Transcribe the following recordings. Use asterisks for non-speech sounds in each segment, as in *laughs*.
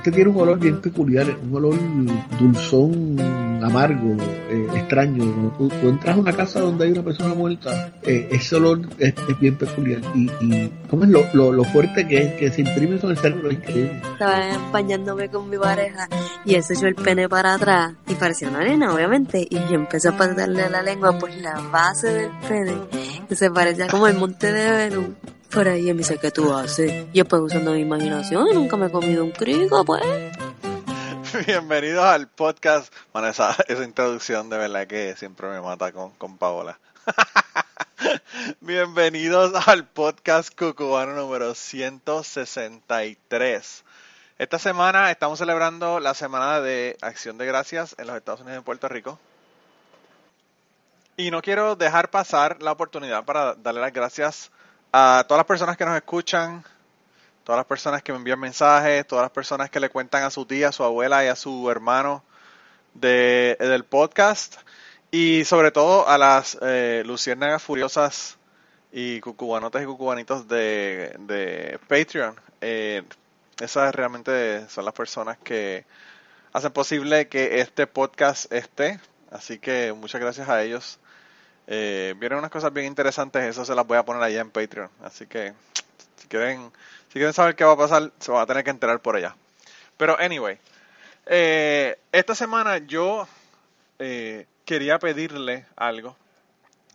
muerte tiene un olor bien peculiar, un olor dulzón, amargo, eh, extraño. Cuando tú, entras a una casa donde hay una persona muerta, eh, ese olor es, bien peculiar. Y, y ¿cómo es lo, lo, fuerte que es, que se imprime sobre el cerebro? Es increíble. Estaba empañándome con mi pareja y él se echó el pene para atrás y parecía una nena, obviamente. Y yo empecé a pasarle la lengua por la base del pene, que se parecía como el monte de Venus por ahí me dice, ¿qué tú haces? Yo pues usando mi imaginación nunca me he comido un crico, pues. *laughs* Bienvenidos al podcast. Bueno, esa, introducción de verdad que siempre me mata con, con Paola. *laughs* Bienvenidos al podcast cucubano número 163. Esta semana estamos celebrando la semana de Acción de Gracias en los Estados Unidos y Puerto Rico. Y no quiero dejar pasar la oportunidad para darle las gracias a todas las personas que nos escuchan, todas las personas que me envían mensajes, todas las personas que le cuentan a su tía, a su abuela y a su hermano de, del podcast y sobre todo a las eh, luciérnagas furiosas y cucubanotes y cucubanitos de, de Patreon. Eh, esas realmente son las personas que hacen posible que este podcast esté. Así que muchas gracias a ellos. Eh, vienen unas cosas bien interesantes, eso se las voy a poner allá en Patreon. Así que si quieren, si quieren saber qué va a pasar, se van a tener que enterar por allá. Pero anyway, eh, esta semana yo eh, quería pedirle algo.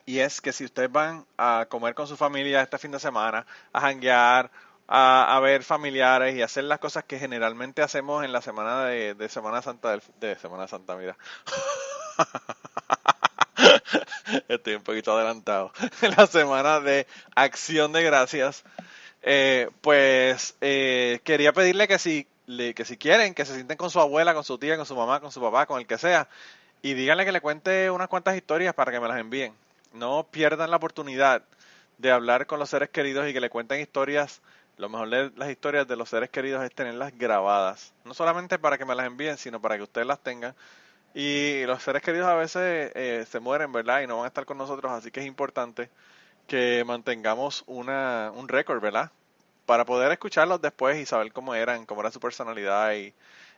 Y es que si ustedes van a comer con su familia este fin de semana, a janguear, a, ver familiares y hacer las cosas que generalmente hacemos en la semana de, Semana Santa, de Semana Santa, mira. *laughs* *laughs* Estoy un poquito adelantado. *laughs* la semana de acción de gracias. Eh, pues eh, quería pedirle que si, que si quieren, que se sienten con su abuela, con su tía, con su mamá, con su papá, con el que sea, y díganle que le cuente unas cuantas historias para que me las envíen. No pierdan la oportunidad de hablar con los seres queridos y que le cuenten historias. Lo mejor de las historias de los seres queridos es tenerlas grabadas. No solamente para que me las envíen, sino para que ustedes las tengan y los seres queridos a veces eh, se mueren, ¿verdad? Y no van a estar con nosotros, así que es importante que mantengamos una, un récord, ¿verdad? Para poder escucharlos después y saber cómo eran, cómo era su personalidad y,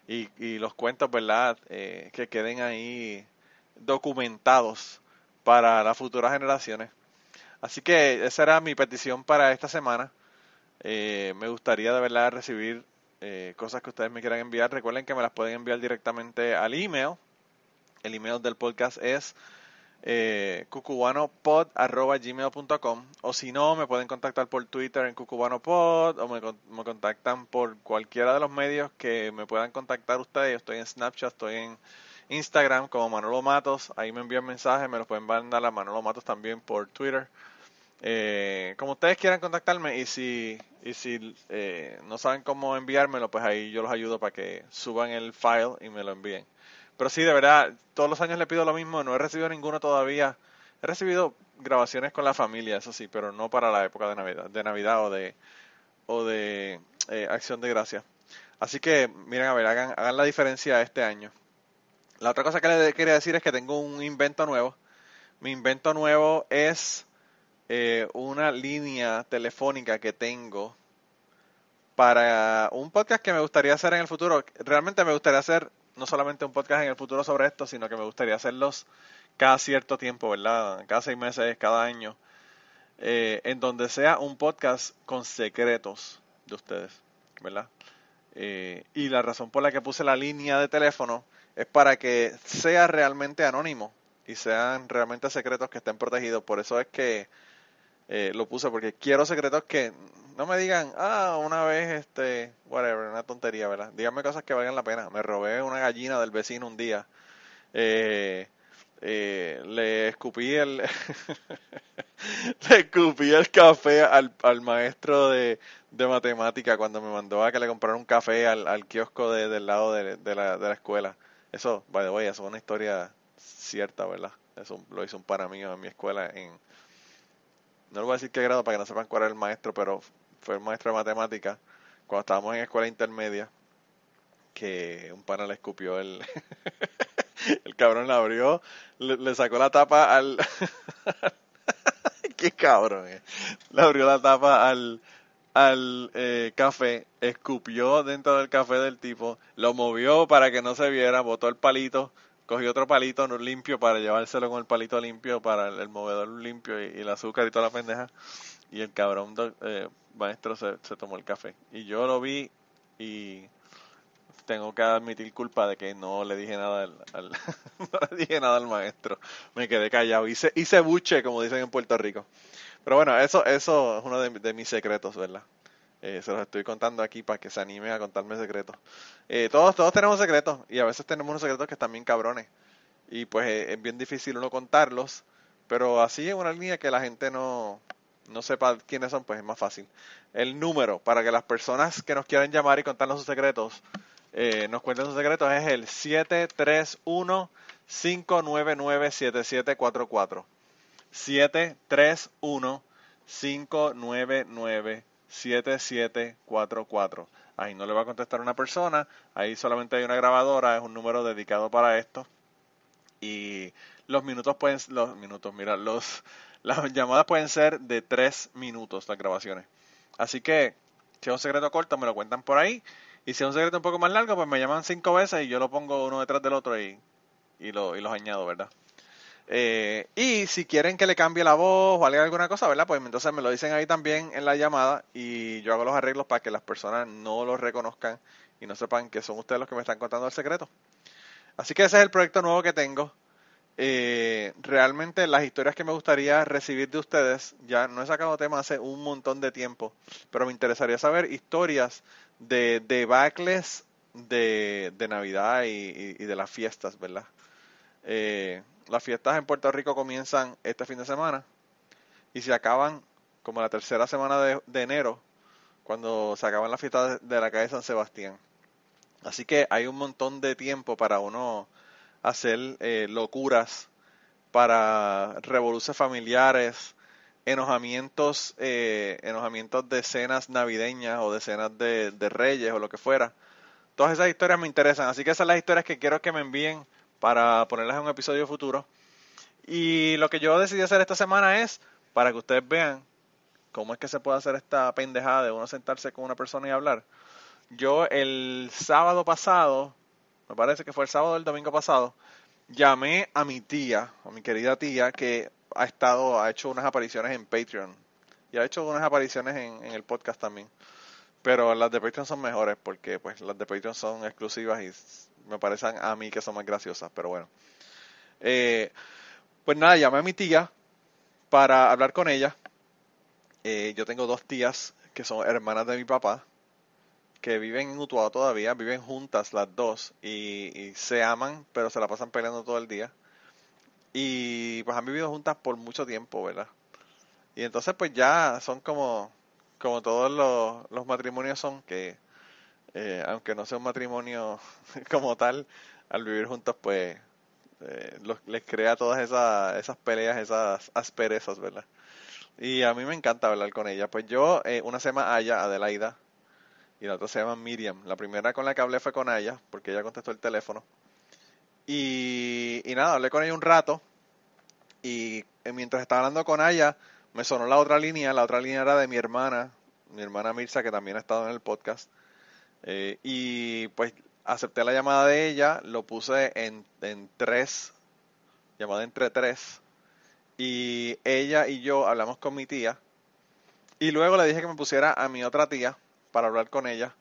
y, los cuentos, ¿verdad? Eh, que queden ahí documentados para las futuras generaciones. Así que esa era mi petición para esta semana. Eh, me gustaría de verdad recibir cosas que ustedes me quieran enviar. Recuerden que me las pueden enviar directamente al email el email del podcast es eh, cucubanopod.gmail.com o si no, me pueden contactar por Twitter en cucubanopod o me, me, contactan por cualquiera de los medios que me puedan contactar ustedes. Estoy en Snapchat, estoy en Instagram como Manolo Matos. Ahí me envían mensajes, me los pueden mandar a Manolo Matos también por Twitter. Eh, como ustedes quieran contactarme y si, y si eh, no saben cómo enviármelo, pues ahí yo los ayudo para que suban el file y me lo envíen. Pero sí, de verdad, todos los años le pido lo mismo, no he recibido ninguno todavía. He recibido grabaciones con la familia, eso sí, pero no para la época de Navidad, de Navidad o de, o de eh, Acción de Gracia. Así que, miren, a ver, hagan, hagan la diferencia este año. La otra cosa que les quería decir es que tengo un invento nuevo. Mi invento nuevo es eh, una línea telefónica que tengo para un podcast que me gustaría hacer en el futuro. Realmente me gustaría hacer no solamente un podcast en el futuro sobre esto, sino que me gustaría hacerlos cada cierto tiempo, ¿verdad? Cada seis meses, cada año, eh, en donde sea un podcast con secretos de ustedes, ¿verdad? Eh, y la razón por la que puse la línea de teléfono es para que sea realmente anónimo y sean realmente secretos que estén protegidos. Por eso es que eh, lo puse, porque quiero secretos que no me digan, ah, una vez, este, whatever, una tontería, ¿verdad? Díganme cosas que valgan la pena. Me robé una gallina del vecino un día. Eh, eh, le escupí el *laughs* le escupí el café al, al maestro de, de, matemática cuando me mandó a que le comprara un café al, al kiosco de, del lado de, de, la, de la escuela. Eso, by the way, eso es una historia cierta, ¿verdad? Eso lo hizo un pana mío en mi escuela en... No le voy a decir qué grado para que no sepan cuál era el maestro, pero fue el maestro de matemática cuando estábamos en escuela intermedia que un pana le escupió el *laughs* el cabrón la abrió le, sacó la tapa al *laughs* qué cabrón eh. le abrió la tapa al al eh, café, escupió dentro del café del tipo, lo movió para que no se viera, botó el palito, cogió otro palito limpio para llevárselo con el palito limpio para el, movedor limpio y, el azúcar y toda la pendeja. Y el cabrón eh, maestro se, se tomó el café. Y yo lo vi y tengo que admitir culpa de que no le dije nada al, *laughs* no le dije nada al maestro. Me quedé callado. Hice, hice buche, como dicen en Puerto Rico. Pero bueno, eso, eso es uno de, mis secretos, ¿verdad? Eh, se los estoy contando aquí para que se anime a contarme secretos. Eh, todos, todos tenemos secretos y a veces tenemos unos secretos que están bien cabrones. Y pues eh, es bien difícil uno contarlos, pero así en una línea que la gente no, no sepa quiénes son, pues es más fácil. El número para que las personas que nos quieran llamar y contarnos sus secretos nos cuenten sus secretos es el 731-599-7744. 731-599-7744. Ahí no le va a contestar una persona, ahí solamente hay una grabadora, es un número dedicado para esto. Y los minutos pueden, los minutos, mira, los, *laughs* las llamadas pueden ser de tres minutos las grabaciones. Así que, si es un secreto corto, me lo cuentan por ahí. Y si es un secreto un poco más largo, pues me llaman cinco veces y yo lo pongo uno detrás del otro y, y, lo, y los añado, ¿verdad? Eh, y si quieren que le cambie la voz o alguna cosa, ¿verdad? Pues entonces me lo dicen ahí también en la llamada y yo hago los arreglos para que las personas no los reconozcan y no sepan que son ustedes los que me están contando el secreto. Así que ese es el proyecto nuevo que tengo. Eh, realmente las historias que me gustaría recibir de ustedes, ya no he sacado tema hace un montón de tiempo, pero me interesaría saber historias de debacles de, de Navidad y, de las fiestas, ¿verdad? Eh, las fiestas en Puerto Rico comienzan este fin de semana y se acaban como la tercera semana de, enero, cuando se acaban las fiestas de, la calle San Sebastián. Así que hay un montón de tiempo para uno hacer eh, locuras, para revoluciones familiares, enojamientos, eh, enojamientos de escenas navideñas o de escenas de, reyes o lo que fuera. Todas esas historias me interesan, así que esas son las historias que quiero que me envíen para ponerlas en un episodio futuro. Y lo que yo decidí hacer esta semana es para que ustedes vean cómo es que se puede hacer esta pendejada de uno sentarse con una persona y hablar. Yo el sábado pasado, me parece que fue el sábado del domingo pasado, llamé a mi tía, a mi querida tía, que ha estado, ha hecho unas apariciones en Patreon y ha hecho unas apariciones en, el podcast también. Pero las de Patreon son mejores porque pues las de Patreon son exclusivas y me parecen a mí que son más graciosas, pero bueno. Eh, pues nada, llamé a mi tía para hablar con ella. Eh, yo tengo dos tías que son hermanas de mi papá, que viven en Utuado todavía, viven juntas las dos y se aman, pero se la pasan peleando todo el día. Y pues han vivido juntas por mucho tiempo, ¿verdad? Y entonces pues ya son como, como todos los, matrimonios son, que eh, aunque no sea un matrimonio *laughs* como tal, al vivir juntos pues eh, les crea todas esas, esas peleas, esas asperezas, ¿verdad? Y a mí me encanta hablar con ella. Pues yo, eh, una se llama Aya, Adelaida, y la otra se llama Miriam. La primera con la que hablé fue con Aya, porque ella contestó el teléfono. Y, nada, hablé con ella un rato y mientras estaba hablando con ella, me sonó la otra línea, la otra línea era de mi hermana, mi hermana Mirza, que también ha estado en el podcast. Eh, y pues acepté la llamada de ella, lo puse en, en tres, llamada entre tres, y ella y yo hablamos con mi tía, y luego le dije que me pusiera a mi otra tía para hablar con ella,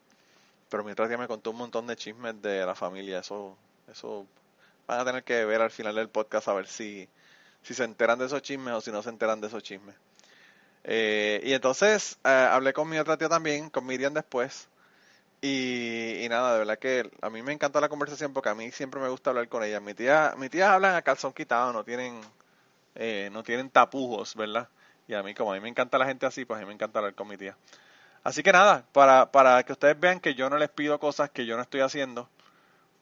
pero mi otra tía me contó un montón de chismes de la familia, eso, eso van a tener que ver al final del podcast a ver si, si se enteran de esos chismes o si no se enteran de esos chismes. Eh, y entonces eh, hablé con mi otra tía también, con Miriam después. Y, nada, de verdad que a mí me encantó la conversación porque a mí siempre me gusta hablar con ella. Mi tía, mi tía hablan a calzón quitado, no tienen, eh, no tienen tapujos, ¿verdad? Y a mí, como a mí me encanta la gente así, pues a mí me encanta hablar con mi tía. Así que nada, para, para que ustedes vean que yo no les pido cosas que yo no estoy haciendo,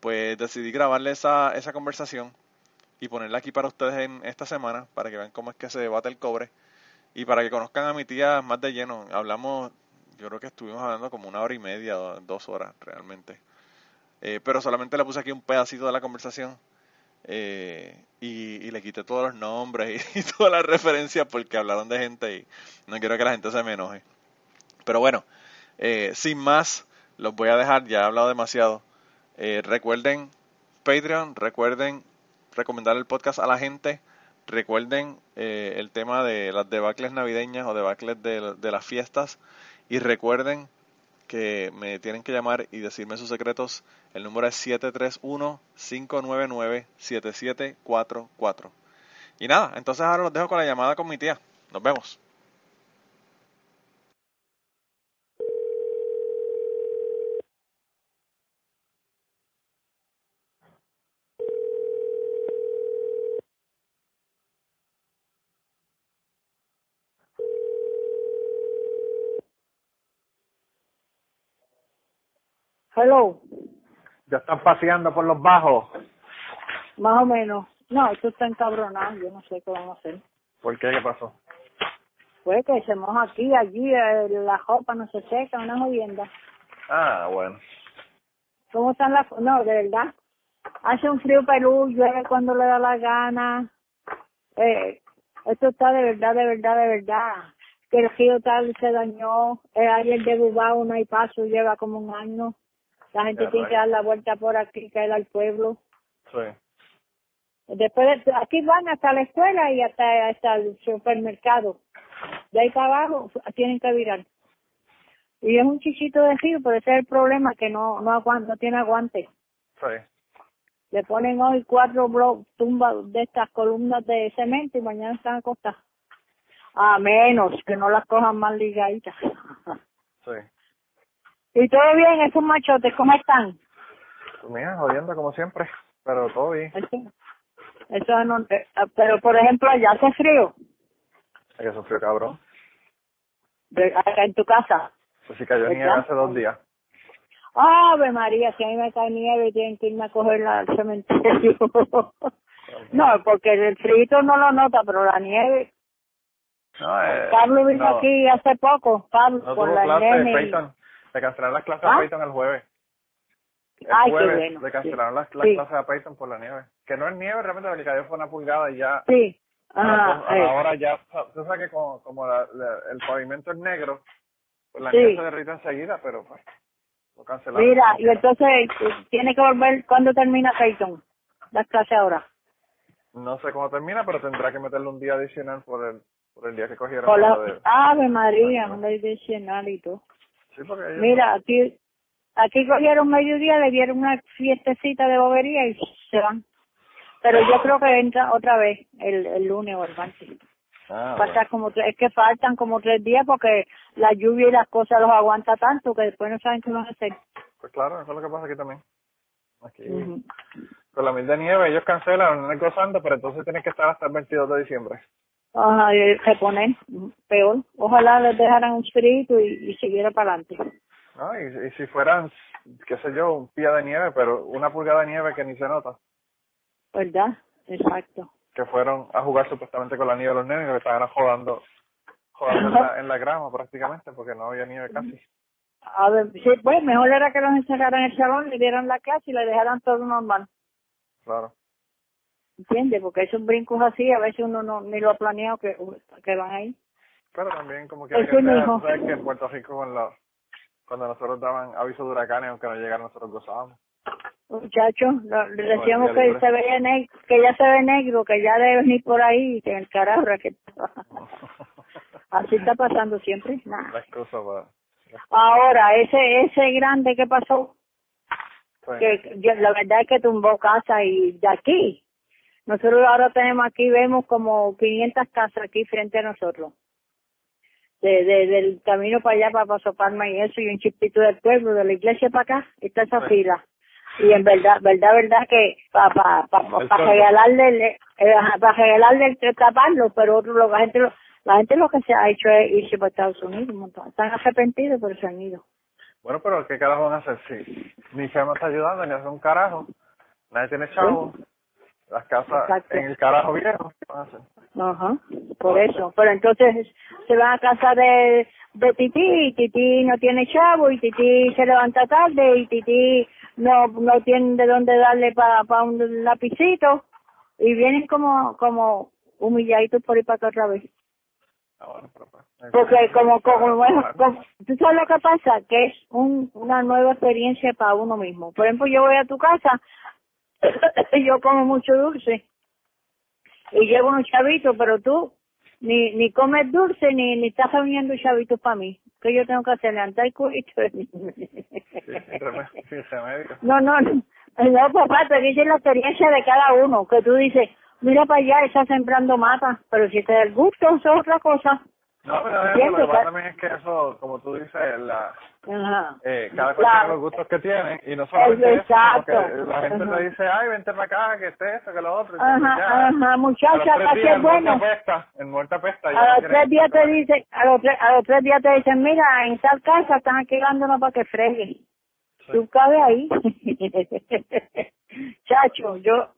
pues decidí grabarle esa, esa conversación y ponerla aquí para ustedes en esta semana, para que vean cómo es que se debate el cobre y para que conozcan a mi tía más de lleno. Hablamos, yo creo que estuvimos hablando como una hora y media, dos horas realmente. Eh, pero solamente le puse aquí un pedacito de la conversación eh, y, le quité todos los nombres y, *laughs* y todas las referencias porque hablaron de gente y no quiero que la gente se me enoje. Pero bueno, eh, sin más, los voy a dejar, ya he hablado demasiado. Eh, recuerden Patreon, recuerden recomendar el podcast a la gente, recuerden eh, el tema de las debacles navideñas o debacles de, de las fiestas y recuerden que me tienen que llamar y decirme sus secretos. El número es 731-599-7744. Y nada, entonces ahora los dejo con la llamada con mi tía. Nos vemos. Hello, Ya están paseando por los bajos. más o menos. No, esto está encabronado, yo no sé qué vamos a hacer. ¿Por qué? ¿Qué pasó? Pues que se moja aquí, allí, eh, la ropa no se seca, una jodienda. Ah, bueno. ¿Cómo están las... No, de verdad. Hace un frío Perú, llueve cuando le da la gana. Eh, esto está de verdad, de verdad, de verdad. Que el río tal se dañó. Eh, ayer de no hay paso, lleva como un año. La gente tiene que dar la vuelta por aquí, caer al pueblo. Sí. Después, de- aquí van hasta la escuela y hasta, hasta el supermercado. De ahí para abajo tienen que virar. Y es un chichito de río, pero ese es el problema, que no, no aguanta, no tiene aguante. Sí. Le ponen hoy cuatro tumbas de estas columnas de cemento y mañana están acostadas. A menos que no las cojan más ligaditas. Sí. Y todo bien, esos machotes, ¿cómo están? Mira, jodiendo como siempre. Pero todo bien. Eso, eso no, eh, pero por ejemplo allá hace frío, Es que sufrió cabrón. de, acá en tu casa. Pues sí cayó nieve hace dos días. Ave María, si a mí me cae nieve tienen que irme a cogerla al cementerio. *laughs* no, porque el frío no lo nota, pero la nieve. No, eh, Pablo vino no, aquí hace poco, Pablo, No tuvo la clase de nene. y- Le cancelaron las clases ¿Ah? a Peyton el jueves. El Ay, qué bueno, sí. cancelaron las, las Sí. clases a Peyton por la nieve. Que no es nieve, realmente lo que cayó fue una pulgada y ya. Sí. a la- Ah, la eh. ya. Tú sabes que como, como la- la- el pavimento es negro, pues la Sí. nieve se derrite enseguida, pero pues lo cancelaron. Mira, y entonces eh, tiene que volver, ¿cuándo termina Peyton? Las clases ahora. No sé cómo termina, pero tendrá que meterle un día adicional por el por el día que cogieron. Por la, de- Ave María, un adicional y todo. Sí, porque ellos- Mira, aquí, aquí cogieron mediodía, le dieron una fiestecita de bobería y se van. Pero yo creo que entra otra vez el, el lunes o el martes. Ah, Falta como tres, es que faltan como tres días porque la lluvia y las cosas los aguanta tanto que después no saben qué van a hacer. Pues claro, eso es lo que pasa aquí también. Aquí, con la mil de nieve, ellos cancelan, no gozando, pero entonces tienen que estar hasta el 22 de diciembre. Ajá, y reponer, peor. Ojalá les dejaran un espíritu y, y siguiera para adelante. ¿no? Y, y si fueran, qué sé yo, un pie de nieve, pero una pulgada de nieve que ni se nota, ¿Verdad? Exacto. que fueron a jugar supuestamente con la nieve los nenes, que estaban jodando, jodando en la, en la grama prácticamente, porque no había nieve casi. A ver, sí, pues mejor era que los encerraran en el salón, le dieran la clase y le dejaran todo normal. Claro. ¿Entiendes? Porque esos brincos así, a veces uno no ni lo ha planeado que, que van ahí. Pero también, como que, Ese que sea, sabes que en Puerto Rico, con cuando nosotros daban aviso de huracanes, aunque no llegaran, nosotros gozábamos. Muchachos, decíamos que libre. se veía negro, que ya se ve negro, que ya debe venir por ahí, que el carajo que *laughs* así está pasando siempre. Nah. La excusa para... Ahora, ese ese grande que pasó, Sí. que yo- la verdad es que tumbó casa y de aquí. Nosotros ahora tenemos aquí, vemos como 500 casas aquí frente a nosotros. De, de- del camino para allá, para Paso Palma y eso, y un chipito del pueblo, de la iglesia para acá, está esa Sí. fila. Y en verdad, verdad, verdad que para pa, pa, pa, El pa regalarle, eh, para regalarle el taparlo, pero otro, lo- la gente lo, la gente lo que se ha hecho es irse para Estados Unidos, un montón. Están arrepentidos, pero se han ido. Bueno, pero ¿qué carajo van a hacer? Si ni FEMA está ayudando, ni hace un carajo, nadie tiene chavo, las casas Exacto. en el carajo viejo. Ajá, por eso. Pero entonces se van a casa de, de Titi y Titi no tiene chavo y Titi se levanta tarde y Titi no no tiene de dónde darle para pa un lapicito y vienen como como humilladitos por ir para acá otra vez. Ah, bueno, pero pues, Porque como, como, bueno, como- tú sabes lo que pasa, que es un, una nueva experiencia para uno mismo. Por ejemplo, yo voy a tu casa, *coughs* yo como mucho dulce, y llevo unos chavitos, pero tú ni ni comes dulce ni ni estás reuniendo chavitos para mí. que yo tengo que hacer? Levantar el culito. Sí. No, no, no, no, papá, te dice la experiencia de cada uno, que tú dices, mira para allá, está sembrando mata, pero si te da el gusto, eso es otra cosa. No, pero eso, lo que pasa también es que eso, como tú dices, la, eh, cada cual tiene los gustos que tiene y no solamente eso, Exacto. sino que la gente Ajá. te dice, ay, vente para acá, que esté eso, que lo otro. Ajá, ya, ajá, muchacha, días, es el bueno. el muerto apesta. ya A los tres días te dicen, a los tres, a los tres días te dicen, mira, en tal casa están alquilándonos para que fregue. Tú cabes ahí. *laughs* Chacho, yo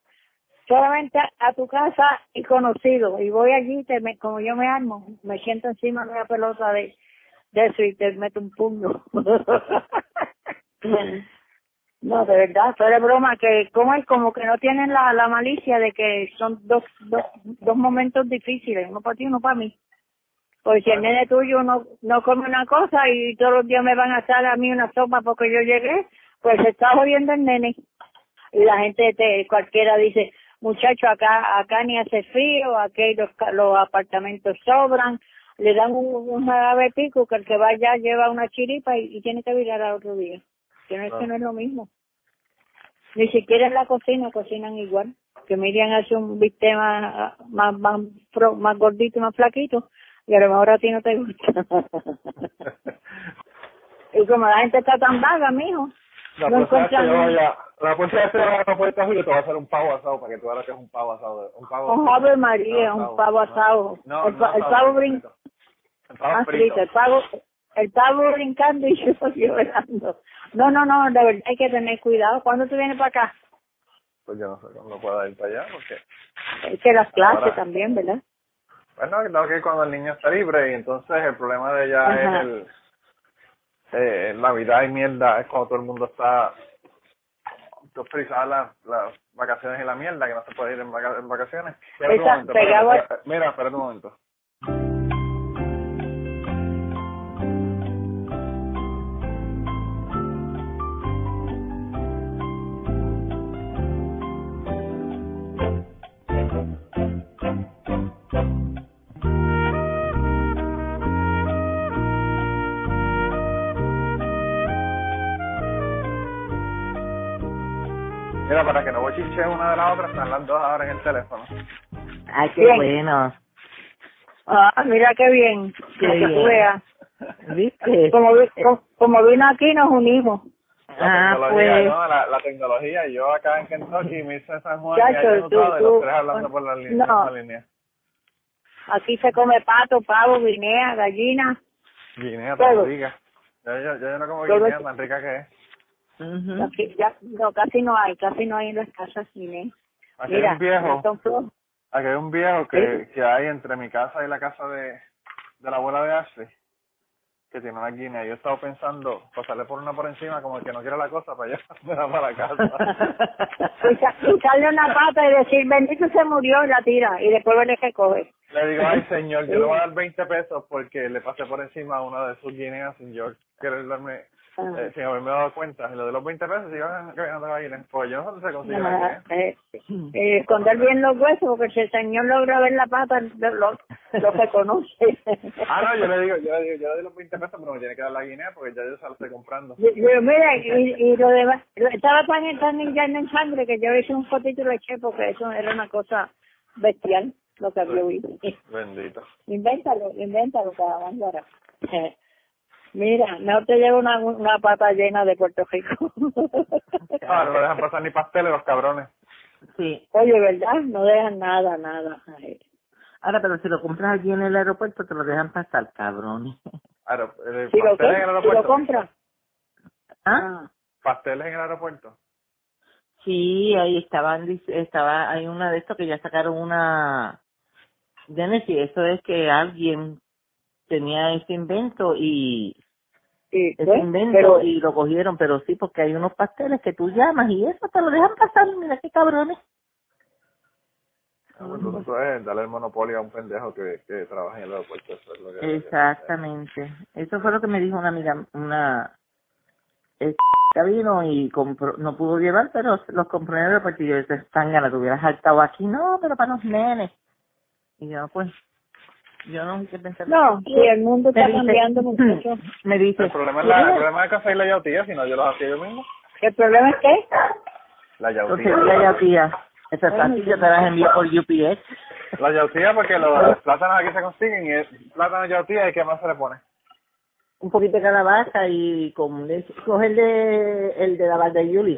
solamente a tu casa y conocido, y voy allí, te me, como yo me armo, me siento encima de una pelota de, de eso y te meto un puño. *laughs* No, de verdad, fue de broma, que como es como que no tienen la, la malicia de que son dos, dos, dos momentos difíciles, uno para ti y uno para mí. Porque si el nene tuyo no, no come una cosa y todos los días me van a hacer a mí una sopa porque yo llegué, pues se está jodiendo el nene. Y la gente, te, cualquiera dice, muchacho, acá acá ni hace frío, aquí los, los apartamentos sobran, le dan un, un jarabe pico que el que va allá lleva una chiripa y, y tiene que virar al otro día. Que no es que Claro. no es lo mismo. Ni siquiera en la cocina cocinan igual. Que Miriam hace un bistec más, más, más, más gordito y más flaquito, y a lo mejor a ti no te gusta. *laughs* y como la gente está tan vaga, mijo, La no próxima vez vaya, la próxima vez que vaya a la puerta Julio te voy a hacer un pavo asado para que tú veas que es un pavo asado. Un pavo un Ave María, No, un pavo asado. No, el, pa- pavo frito. brin El pavo ah, frito. el pavo, el pavo brincando y *laughs* yo llorando. No, no, no, de verdad hay que tener cuidado. ¿Cuándo tú vienes para acá? Pues yo no sé cuándo pueda ir para allá porque... Es que las clases Ahora- también, ¿verdad? Bueno, creo que cuando el niño está libre y entonces el problema de ella Ajá. es el... Eh, Navidad y mierda es cuando todo el mundo está frisada las, las vacaciones y la mierda que no se puede ir en, vaca- en vacaciones. Esa- momento, pegado espérate. Mira, espera un momento. Mira, para que no bochinche una de la otra, están las dos ahora en el teléfono. Ay, qué Bien. bueno. Ah, mira qué bien. Qué que tú bien. veas. ¿Viste? Como, vi- como, como vino aquí, nos unimos. La Ah, tecnología, pues. ¿no? La, la tecnología. Yo acá en Kentucky me hice San Juan Chacho, y tú- y los tres hablando por la línea. no. por la línea. Aquí se come pato, pavo, guinea, gallina. Guinea, Todo. tan rica. Yo, yo, yo no como Todo guinea tan rica que es. Ujú. Aquí ya, no, casi no hay, casi no hay en las casas guinea. Aquí Mira, hay un viejo, aquí hay un viejo que, que hay entre mi casa y la casa de, de la abuela de Ashley, que tiene una guinea. Yo he estado pensando pasarle por una por encima como el que no quiere la cosa para allá, *laughs* para la casa. *laughs* Picarle una pata y decir, bendito se murió y la tira. Y después verle que coge. Le digo, ay señor, yo le voy a *laughs* dar 20 pesos porque le pasé por encima a una de sus guineas sin yo querer darme, Ah. eh, sin haberme dado cuenta. Y le doy los 20 pesos iban caminando la guinea. Pues yo no sé dónde se consigue Ajá, guinea. eh, eh, esconder bien los huesos porque si el señor logra ver la pata lo, lo, lo reconoce *laughs* Ah, no, yo le digo, yo le digo, yo le doy los 20 pesos, pero me tiene que dar la guinea porque ya yo se la estoy comprando. Yo- yo, mira y, y lo demás lo- estaba tan, tan en sangre que yo hice un fotito y lo eché porque eso era una cosa bestial lo que había oído Bendito. invéntalo invéntalo cada más barato. Mira mejor te llevo una, una pata llena de Puerto Rico *laughs* Ah, no dejan pasar ni pasteles los cabrones. Sí. oye verdad no dejan nada nada Ay. Ahora, pero si lo compras allí en el aeropuerto, te lo dejan pasar, cabrón. Aero- eh, si lo, pasteles en el si lo compras ¿Ah? ah. Pasteles en el aeropuerto. Sí, ahí estaban, estaba, hay una de estos que ya sacaron una, no sé, eso es que alguien tenía ese invento y Ese ¿ves? invento pero y lo cogieron, pero sí, porque hay unos pasteles que tú llamas y eso te lo dejan pasar, mira qué cabrones. Cuando tú es darle el monopolio a un pendejo que, que trabaja en el aeropuerto. Eso es lo que Exactamente. Eso fue lo que me dijo una amiga, una eh, vino y compró, no pudo llevar, pero los compró en el aeropuerto y yo dije, tangana, te hubieras saltado aquí, no, pero para los nenes. Y yo, pues, yo no sé qué pensar. No, sí, el mundo está cambiando mucho. Me dice, El problema es la, el problema es conseguir la yautía, si no yo los hacía yo mismo. ¿El problema es qué? La entonces yautía. la yautía, eso es fácil, yo te las envío por UPS. La yautía porque los plátanos aquí se consiguen y es plátano yautía y qué más se le pone. Un poquito de calabaza y con leche. Coge el de, el de la barda de Yuli.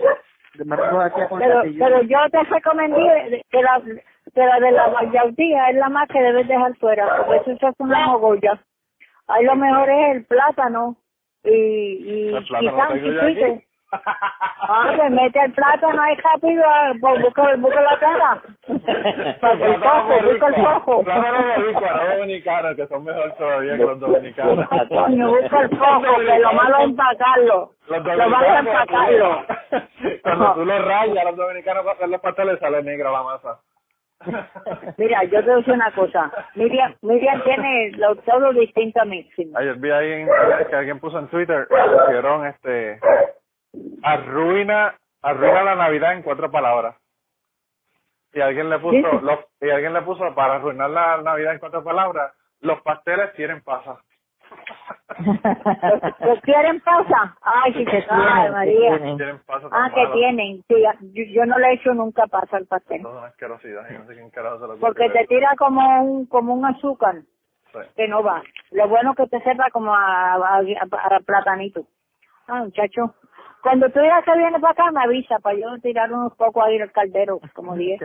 Pero, de yo te recomendé que la, que la de la yautía es la más que debes dejar fuera, porque eso es una mogolla. Ahí lo mejor es el plátano y, y, El y. Ah, que mete el plátano ahí rápido, ah, pues busca, busca la cara. Para el cojo, busca el cojo. Plátano no dominicano, que son mejor todavía que los dominicanos. Coño, busca el cojo, que lo malo es empacarlo. Los Lo malo es empacarlo. Cuando tú lo rayas, los dominicanos para hacer los pasteles sale negra la masa. *laughs* Mira, yo te voy a decir una cosa. Miriam, Miriam tiene lo, todo distinto a mí. Ayer vi ahí en que alguien puso en Twitter, pusieron este, arruina, arruina la Navidad en cuatro palabras. Y alguien le puso, ¿Sí? los, y alguien le puso para arruinar la Navidad en cuatro palabras, los pasteles tienen pasas. *laughs* ¿Lo quieren pausa? Ay, sí, Que Ay, tienen, María. que tienen. Ah, que tienen. Sí, yo, yo no le he hecho nunca pasa al pastel. Es asquerosidad, y no sé quién carajo se lo Porque te tira como un, como un azúcar Sí. que no va. Lo bueno es que te sepa como a, a, a- a platanito. Ah, muchacho. Cuando tú digas que vienes para acá, me avisa para yo tirar unos pocos ahí al caldero, como *laughs* dije.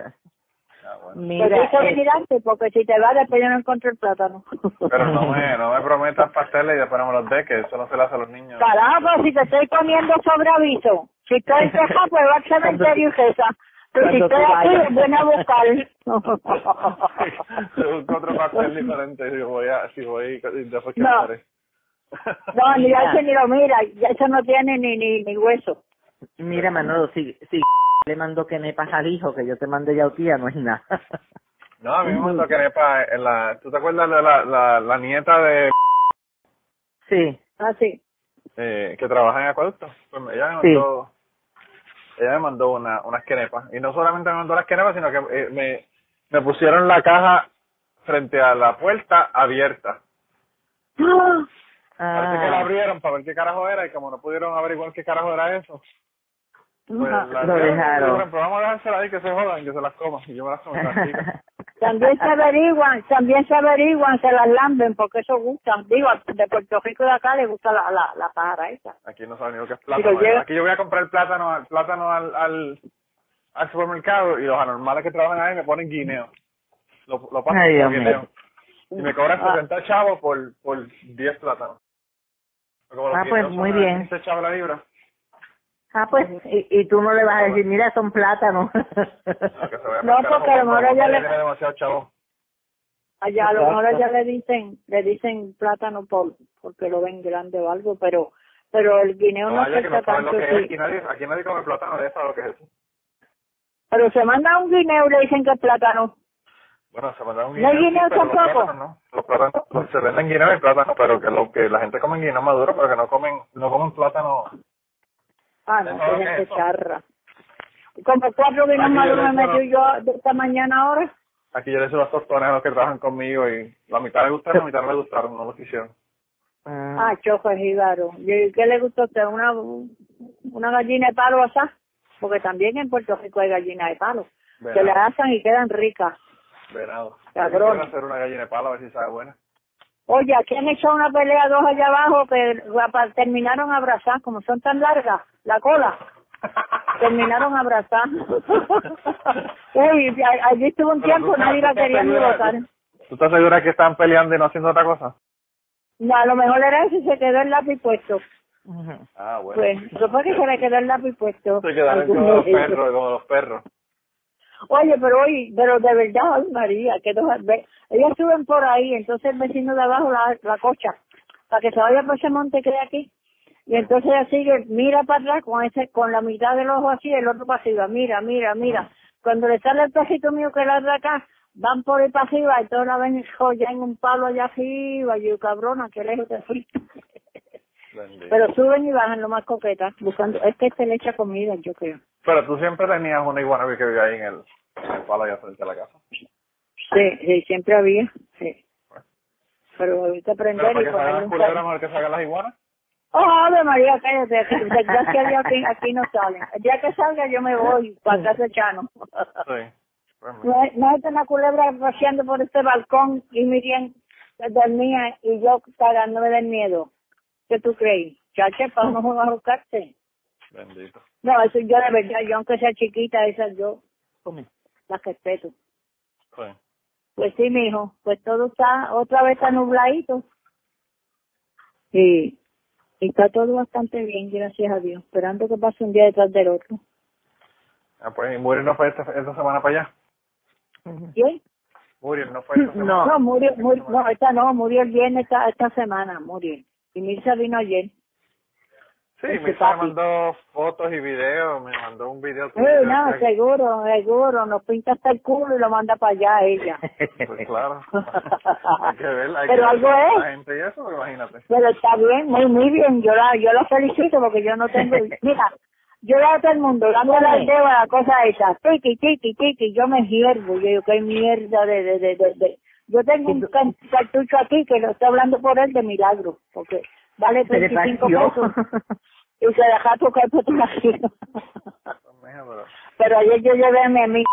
Ah, bueno. Mira, Pero hay que eh, porque si te vas después yo no encuentro el plátano. *laughs* Pero no me, no me prometas pasteles y después no me los des, que eso no se le hace a los niños. Carajo, si te estoy poniendo sobre aviso. Si estoy en Texas, pues va al cementerio y reza. Pero si estoy aquí, bueno a buscar. *laughs* Yo busco otro pastel diferente si voy a, si voy después que No. No, *laughs* ni Mira. ese ni lo mira, ya eso no tiene ni, ni, ni hueso. mira Manolo, si, si le mandó que nepas al hijo, que yo te mandé yautía, no es nada. No, a mí me mandó que *laughs* nepa en la, ¿tú te acuerdas de la, la, la nieta de, sí, Ah, sí. eh, que trabaja en acueducto? Pues ella me Sí. mandó, ella me mandó una, unas quenepas. Y no solamente me mandó las quenepas, sino que eh, me, me pusieron la caja frente a la puerta abierta. *gasps* Parece que la Ah, abrieron para ver qué carajo era y como no pudieron averiguar qué carajo era eso, pues la Lo dejaron. dijeron, pues vamos a dejársela ahí que se jodan, que se las coman. Y yo me las como. *laughs* También se averiguan, también se averiguan, se las lamben, porque eso gusta. Digo, de Puerto Rico y de acá le gusta la, la, la pájara esa. Aquí no saben ni lo que es plátano. llega- Aquí yo voy a comprar plátano, al plátano al, al, al supermercado y los anormales que trabajan ahí me ponen guineo. Lo, lo pasan Ay, por guineo. Y me cobran Ah. 60 chavos por, por 10 plátanos. Como Ah, pues, muy bien. 15 chavos la libra. Ah, pues, y, y tú no le vas a decir, mira, son plátanos. No, porque a lo mejor ella le- demasiado chavo. Allá a lo mejor allá le dicen, le dicen plátano por, porque lo ven grande o algo, pero, pero el guineo no, No, lo tanto, que es. sí. Aquí nadie, aquí nadie come plátano de eso, lo que es eso. Pero se manda un guineo y le dicen que es plátano. Bueno, se mandan un ¿No hay guineo, guineo sí, pero los tampoco? plátanos no. Los plátanos, se venden guineo y plátano, pero que lo que la gente come guineo maduro, pero que no comen, no comen plátano. Ah, no, qué es charra. Como cuatro malos yo me le metí yo de esta mañana ahora. Aquí yo les doy a los que trabajan conmigo y la mitad les gustaron, la mitad no les gustaron, no lo quisieron. Ah, Ah, choco es jíbaro. ¿Y qué le gustó a usted? ¿Una, una gallina de palo asá? Porque también en Puerto Rico hay gallina de palo. Que le Venado, asan y quedan ricas. venado. Cabrón. Quiero hacer una gallina de palo a ver si sabe buena. Oye, aquí han hecho una pelea dos allá abajo que terminaron abrazadas, como son tan largas, la cola, *laughs* terminaron abrazadas. *laughs* Uy, allí estuvo un Pero tiempo, nadie la quería ni votar. ¿Tú estás segura que están peleando y no haciendo otra cosa? No, a lo mejor era eso y se quedó el lápiz puesto. Ah, bueno. Pues, fue que se le quedó el lápiz puesto. Se quedaron como los perros, como los perros. Oye, pero oye, pero de verdad, María, que dos, ellas suben por ahí, entonces el vecino de abajo la, la cocha, para que se vaya por ese monte que hay aquí. Y entonces ella sigue, mira para atrás con ese, con la mitad del ojo así, el otro para arriba, mira, mira, mira. Cuando le sale el pejito mío que la de acá, van por ahí para arriba y todos la ven ya en un palo allá arriba. Yo, cabrona, qué lejos te fuiste. Bendito. Pero suben y bajan lo más coquetas, buscando, es que este le echa comida, yo creo. Pero tú siempre tenías una iguana que vivía ahí en el, en el palo allá frente a la casa. Sí, sí, siempre había, sí. Pero ahorita Pero aprender para y que poner un culebras, mejor que salgan las iguanas. Oh, Ave María, cállate, que desgracia a Dios aquí, aquí no salen. El día que salga yo me voy para casa de Chano. Sí. Pues, No, no es una culebra paseando por este balcón y Miriam dormía y yo cagándome del miedo. ¿Qué tú crees? Chacha, para no jugar a buscarte. Bendito. No, eso yo de verdad, yo aunque sea chiquita, esas yo las respeto. Sí. Pues sí, mijo, pues todo está, otra vez está nubladito. Y, y está todo bastante bien, gracias a Dios, esperando que pase un día detrás del otro. Ah, pues, y Muriel no fue esta, esta semana para allá. ¿Quién? Muriel no fue esta semana. No. No, murió, murió, no, esta no, murió el viernes esta, esta semana, murió. Y Mirza vino ayer. Sí, Este mi hija papi. me mandó fotos y videos, me mandó un video. Sí, no, seguro, seguro, nos pinta hasta el culo y lo manda para allá ella. *laughs* Pues claro. *laughs* hay que ver, hay Pero que algo ver es. la gente y eso, imagínate. Pero está bien, muy, muy bien, yo la, yo la felicito porque yo no tengo, mira, yo le a todo el mundo, dándole al dedo a la cosa esa, tiki, tiki, tiki, yo me hiervo, yo digo, qué mierda de, de, de, de, de- yo tengo un cartucho aquí que lo estoy hablando por él de milagro, porque vale Se le 35 partió. pesos y se deja tocar fotografía. Pues, mija, pero- Pero ayer yo llevé a mi amigo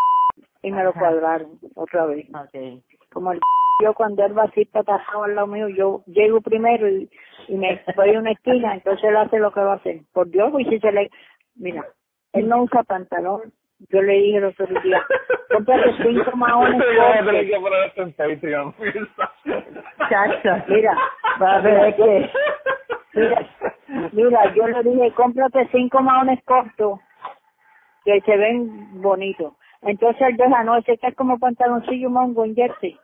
y me lo cuadraron otra vez. Okay. Como el *laughs* yo cuando él va así patajado al lado mío, yo llego primero y, y me voy a una esquina, entonces él hace lo que va a hacer. Por Dios, y si se le... Mira, él no usa pantalón. Yo le dije los otros días, cómprate *laughs* cinco maones Yo voy a tener cortos. que poner esto en Patreon. *laughs* Chacho. Mira, Va a ver que mira, mira, yo le dije, cómprate cinco maones cortos que se ven bonitos. Entonces él deja, no, ese es como pantaloncillo mongo en jersey.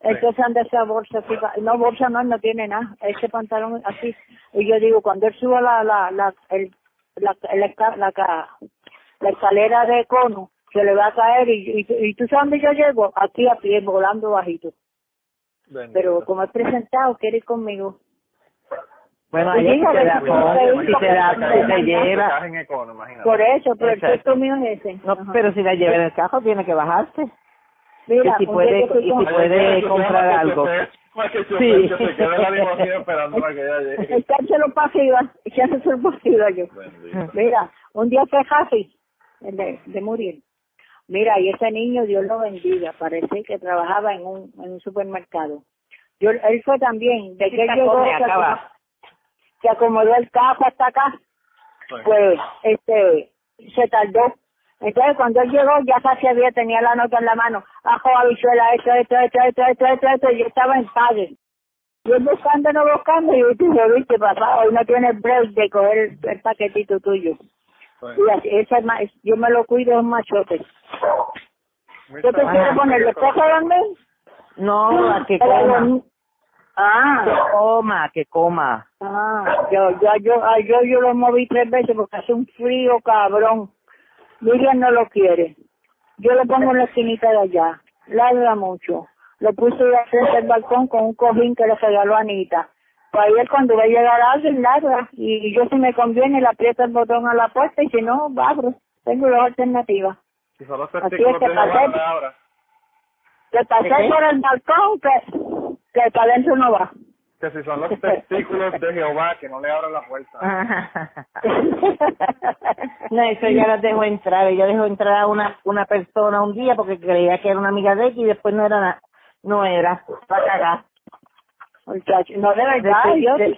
Entonces anda esa bolsa así, no bolsa no, no tiene nada, ese pantalón así. Y yo digo, cuando él suba la, la, la, el, la, la, la, ca- la escalera de cono, se le va a caer y, y, y tú sabes dónde yo llego, aquí a pie, volando bajito. Pero como es presentado, quiere ir conmigo. Bueno, Pues ahí si te da si con, usted si te da, dice si te lleva. Por eso, pero el texto mío es ese. No, Ajá. pero si la lleva en el carro tiene que bajarse. Mira, y si puede- y si con- puede comprar algo. Para que se, Sí. que se quede la limusina esperando para que ella llegue. echárselo para arriba, echárselo para arriba yo. Bendito. Mira, un día fue Jafi, de, de Muriel. Mira, y ese niño, Dios lo bendiga, parece que trabajaba en un, en un supermercado. Yo, él fue también, de que él llegó, acaba. acomodó- que acomodó el carro hasta acá, pues, este, se tardó. Entonces, cuando él llegó, ya casi había, tenía la nota en la mano. Ajo, habichuela, esto, esto, esto, esto, esto, esto, esto, y yo estaba en pague. Yo buscando, no buscando, y yo dije, viste, papá, hoy no tienes break de coger el, el paquetito tuyo. Y así, esa yo me lo cuido, es un machote. ¿Qué te quiero poner? ¿Le estás dormir? No, a que coma. dormir. Que Ah, coma, que coma. ah, yo, yo, yo, ah, yo, yo lo moví tres veces porque hace un frío cabrón. Miriam no lo quiere. Yo lo pongo en la esquinita de allá. Ladra mucho. Lo puse de frente al balcón con un cojín que le regaló Anita. Pues ayer cuando va a llegar alguien, ladra. Y yo si me conviene le aprieto el botón a la puerta y si no, abro. Tengo dos alternativas. Si son los Así testículos es que pasé. Le pasé por el balcón que, que para adentro no va. Que si son los testículos de Jehová, que no le abran la puerta. *laughs* no, eso ya las dejó entrar. Ella dejó entrar a una, una persona un día porque creía que era una amiga de ella y después no era na- no era. Para cagar. No de verdad, yo te-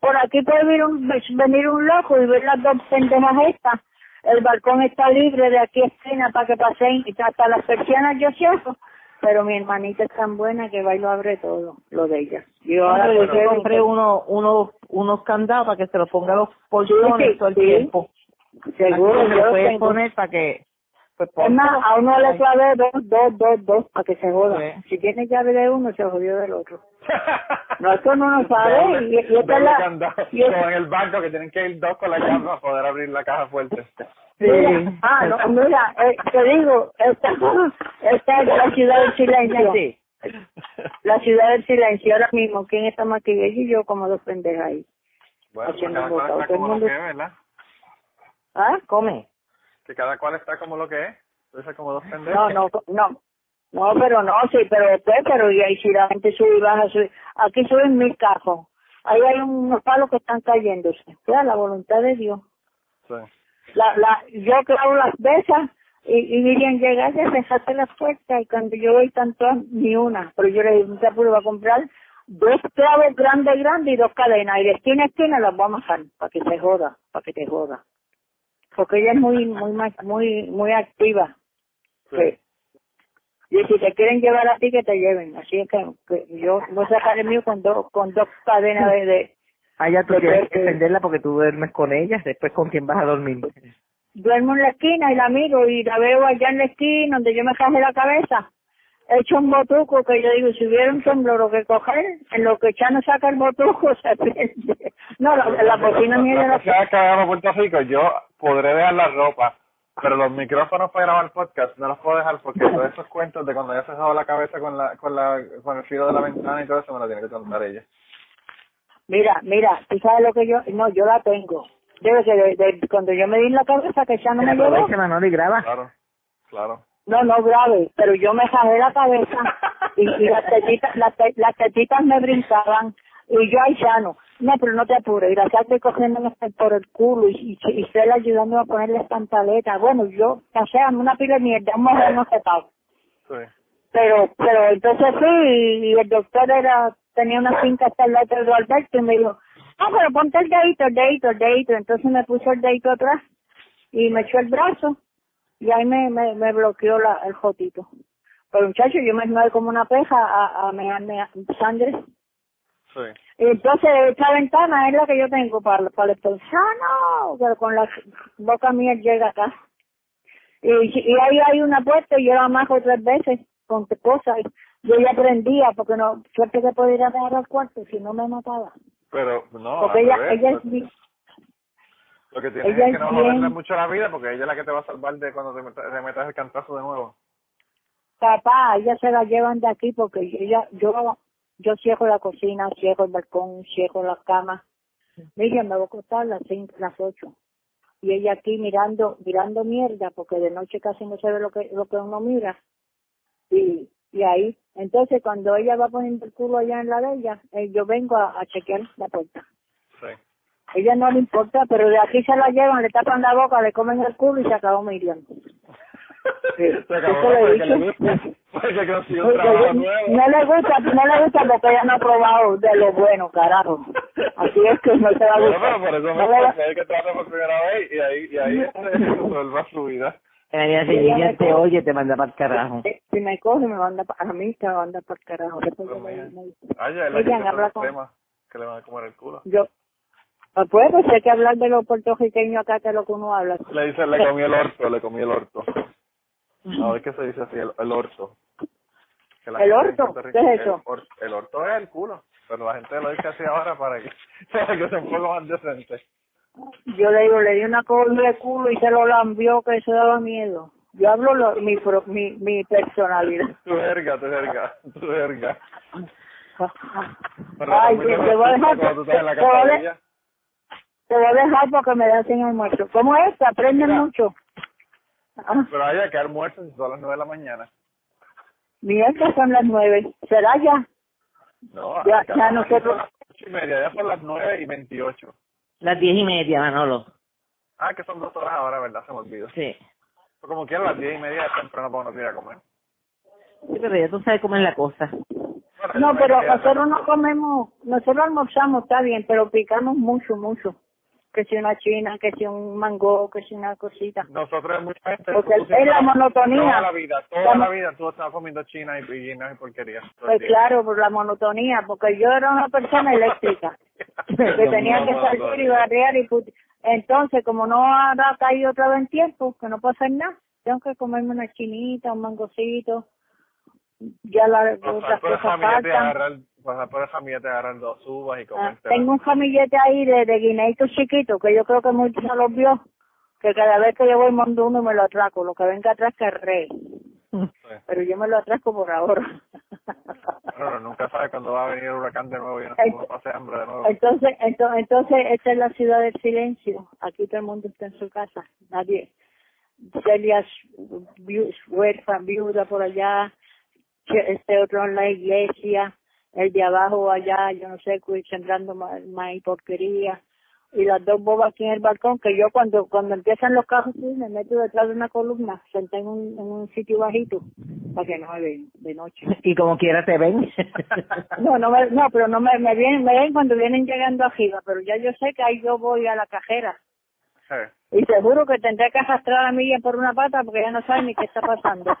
Por aquí puede venir un venir un, loco y ver las dos pendejas estas. El balcón está libre de aquí a esquina para que pasen y hasta las persianas yo cierro. Pero mi hermanita es tan buena que va y lo abre todo, lo de ella. Yo ahora le yo compré uno, uno, unos candados para que se los ponga a los portones sí, todo el sí. tiempo. seguro, yo lo lo puedes tengo. poner para que Pues Es más, a uno le clavé dos, dos, dos, dos, para que se joda. Sí. Si tiene llave de uno, se jodió del otro. *laughs* No, es que uno no sabe. Y, y esta es doble la... candado, *laughs* y es- como en el banco que tienen que ir dos con la llave para poder abrir la caja fuerte. Mira, ah, no, mira, eh, te digo, esta, esta es la ciudad del silencio. Sí. La ciudad del silencio. Ahora mismo, ¿quién está más que ella y yo como dos pendejas ahí? Bueno, pues Haciendo cada cual botado. está Todo el como lo mundo- que es, ¿verdad? ¿Ah? Come. Que cada cual está como lo que es. Entonces como dos pendejos. No, no, no. No, pero no, sí, pero después, pero y ahí si la gente sube y baja, sube. Aquí suben mil cajos. Ahí hay unos palos que están cayéndose. Ya, la voluntad de Dios. Sí. La, la, yo clavo las besas y, y Miriam llega ya dejaste las puertas y cuando yo voy tanto ni una. Pero yo le digo, un apuro va a comprar dos clavos grandes, grandes y dos cadenas. Y de esquina a esquina las voy a amasar para que se joda, para que te joda. Porque ella es muy, muy, muy, muy activa. Sí. Y si te quieren llevar a ti, que te lleven. Así es que, que yo voy a sacar el mío con dos, con dos cadenas de, de Ah, ya tú tienes que- defenderla porque tú duermes con ella, después con quién vas a dormir. duermo en la esquina y la miro y la veo allá en la esquina donde yo me cajé la cabeza. He hecho un botuco que yo digo, si hubiera un temblor que coger, en lo que Chano saca el botuco *laughs* se pierde. No, la, la bocina mía la la... próxima vez que vayamos a Puerto Rico, yo podré dejar la ropa, pero los micrófonos para grabar podcast no los puedo dejar porque todos *laughs* esos cuentos de cuando ella se dejó la cabeza con la, con la, con el filo de la ventana y todo eso me lo tiene que contar ella. Mira, mira, tú sabes lo que yo... No, yo la tengo. Debe que de, de- cuando yo me di en la cabeza que Chano me llevó... Y graba. Claro, claro. No, no grave, pero yo me cajé la cabeza y, y las *laughs* tetitas, las, te- las tetitas me brincaban y yo ahí sano. No, pero no te apures, salte cogiéndome por el culo y, y, y Cela ayudándome a ponerle pantaletas. Bueno, yo, o sea, una pila de mierda, un mujer no se paga. Sí. Pero, pero entonces fui y el doctor era, tenía una finca hasta el lado de Alberto y me dijo, ah, pero ponte el dedito, el dedito, el dedito. Entonces me puso el dedito atrás y me echó el brazo y ahí me, me, me bloqueó la, el jotito. Pero muchacho, yo me muevo como una peja a, a mearme a- sangre. Sí. Entonces esta ventana es la que yo tengo para, para el pensano, pero con la boca mía llega acá. Y, y ahí hay una puerta y yo la amajo tres veces con cosas. Yo ya aprendía porque no, suerte que podía ir a dejar al cuarto si no me mataba. Pero no, Porque ella, revés, ella lo- es mi- Lo que tienes ella es que no bien- joderle mucho la vida porque ella es la que te va a salvar de cuando te metas, te metas el cantazo de nuevo. papá, ella se la llevan de aquí porque ella, yo, yo cierro la cocina, cierro el balcón, cierro la cama. Miriam, me voy a acostar a las cinco, las ocho. Y ella aquí mirando, mirando mierda, porque de noche casi no se ve lo que, lo que uno mira. Y, y ahí, entonces cuando ella va poniendo el culo allá en la de ella, eh, yo vengo a, a chequear la puerta. Sí. Ella no le importa, pero de aquí se la llevan, le tapan la boca, le comen el culo y se acabó Miriam. Sí, *laughs* Se acabó eso le. Porque un trabajo nuevo. no le gusta, no le gusta porque ella no ha probado de lo bueno, carajo. Así es que no se va a Bueno, gustar. pero por eso me No le va- pensé que trata por primera vez y ahí, y ahí *laughs* se resuelva su vida. Ella, si Ella ella me te oye, te manda para el carajo. Si me coge, me manda pa- a mí, te manda para el carajo. Después Pues me- Ay, ya, la Miriam, que habla con- tema que le van a comer el culo. Yo, ah, pues, pues hay que hablar de los puertorriqueños acá, que es lo que uno habla. Le dice, le comí el orto, le comí el orto. A ver qué se dice así, el, el orto. Que la ¿El gente en orto? ¿Qué es eso? El, or- el orto es el culo, pero la gente lo dice así ahora para que, para *laughs* que sea un poco más decente. Yo le digo, le di una cola de culo y se lo lambió, que eso daba miedo. Yo hablo lo, mi, pro- mi, mi personalidad. *laughs* Tu verga, tu verga, tu verga. Pero Ay, también te voy a dejar, en te a te voy dejar porque me da sin almuerzo. ¿Cómo es? Que aprenden mucho. Ah, Pero hay que almuerzo si son las nueve de la mañana. Mierda, son las nueve. ¿Será ya? No, Ya- ya nosotros- las ocho y media, ya son las nueve y veintiocho. Las diez y media, Manolo. Ah, que son dos horas ahora, ¿verdad? Se me olvidó. Sí. Pero como quiera, las diez y media es temprano para uno ir a comer. Sí, pero ya tú sabes cómo es la cosa. Bueno, No, pero nosotros no comemos, nosotros almorzamos, está bien, pero picamos mucho, mucho. Que si una china, que si un mango, que si una cosita. Nosotros mucha gente... Porque es la monotonía. Toda la vida, toda la vida tú estás comiendo china y guinas y porquerías. Pues claro, por la monotonía, porque yo era una persona eléctrica, *laughs* que tenía que salir y barrear y put- Entonces, como no habrá caído otra vez en tiempo, que no puedo hacer nada, tengo que comerme una chinita, un mangocito, ya otras el cosas jamillete, faltan. Pasar por el jamillete, agarrar dos uvas y Ah, comerte. tengo un jamillete ahí de, de guineitos chiquitos que yo creo que muchos no los vio, que cada vez que yo voy mando uno me lo atraco, lo que venga atrás que rey, pero yo me lo atraco por ahora. Bueno, nunca sabes cuándo va a venir el huracán de nuevo y no pase hambre de nuevo. Entonces, entonces, entonces, esta es la ciudad del silencio. Aquí todo el mundo está en su casa. Nadie. Celia huérfana, viuda por allá. Este otro en la iglesia. El de abajo allá, yo no sé, sembrando ma- maíz porquería. Y las dos bobas aquí en el balcón, que yo cuando cuando empiezan los carros, sí, me meto detrás de una columna, senté en un, en un sitio bajito, para que no me vean de noche. *laughs* Y como quiera te ven. *laughs* No, no, me, no, pero no me, me vienen, me ven cuando vienen llegando arriba, pero ya yo sé que ahí yo voy a la cajera Sí. Y seguro que tendré que arrastrar a Miriam por una pata porque ya no sabe ni qué está pasando.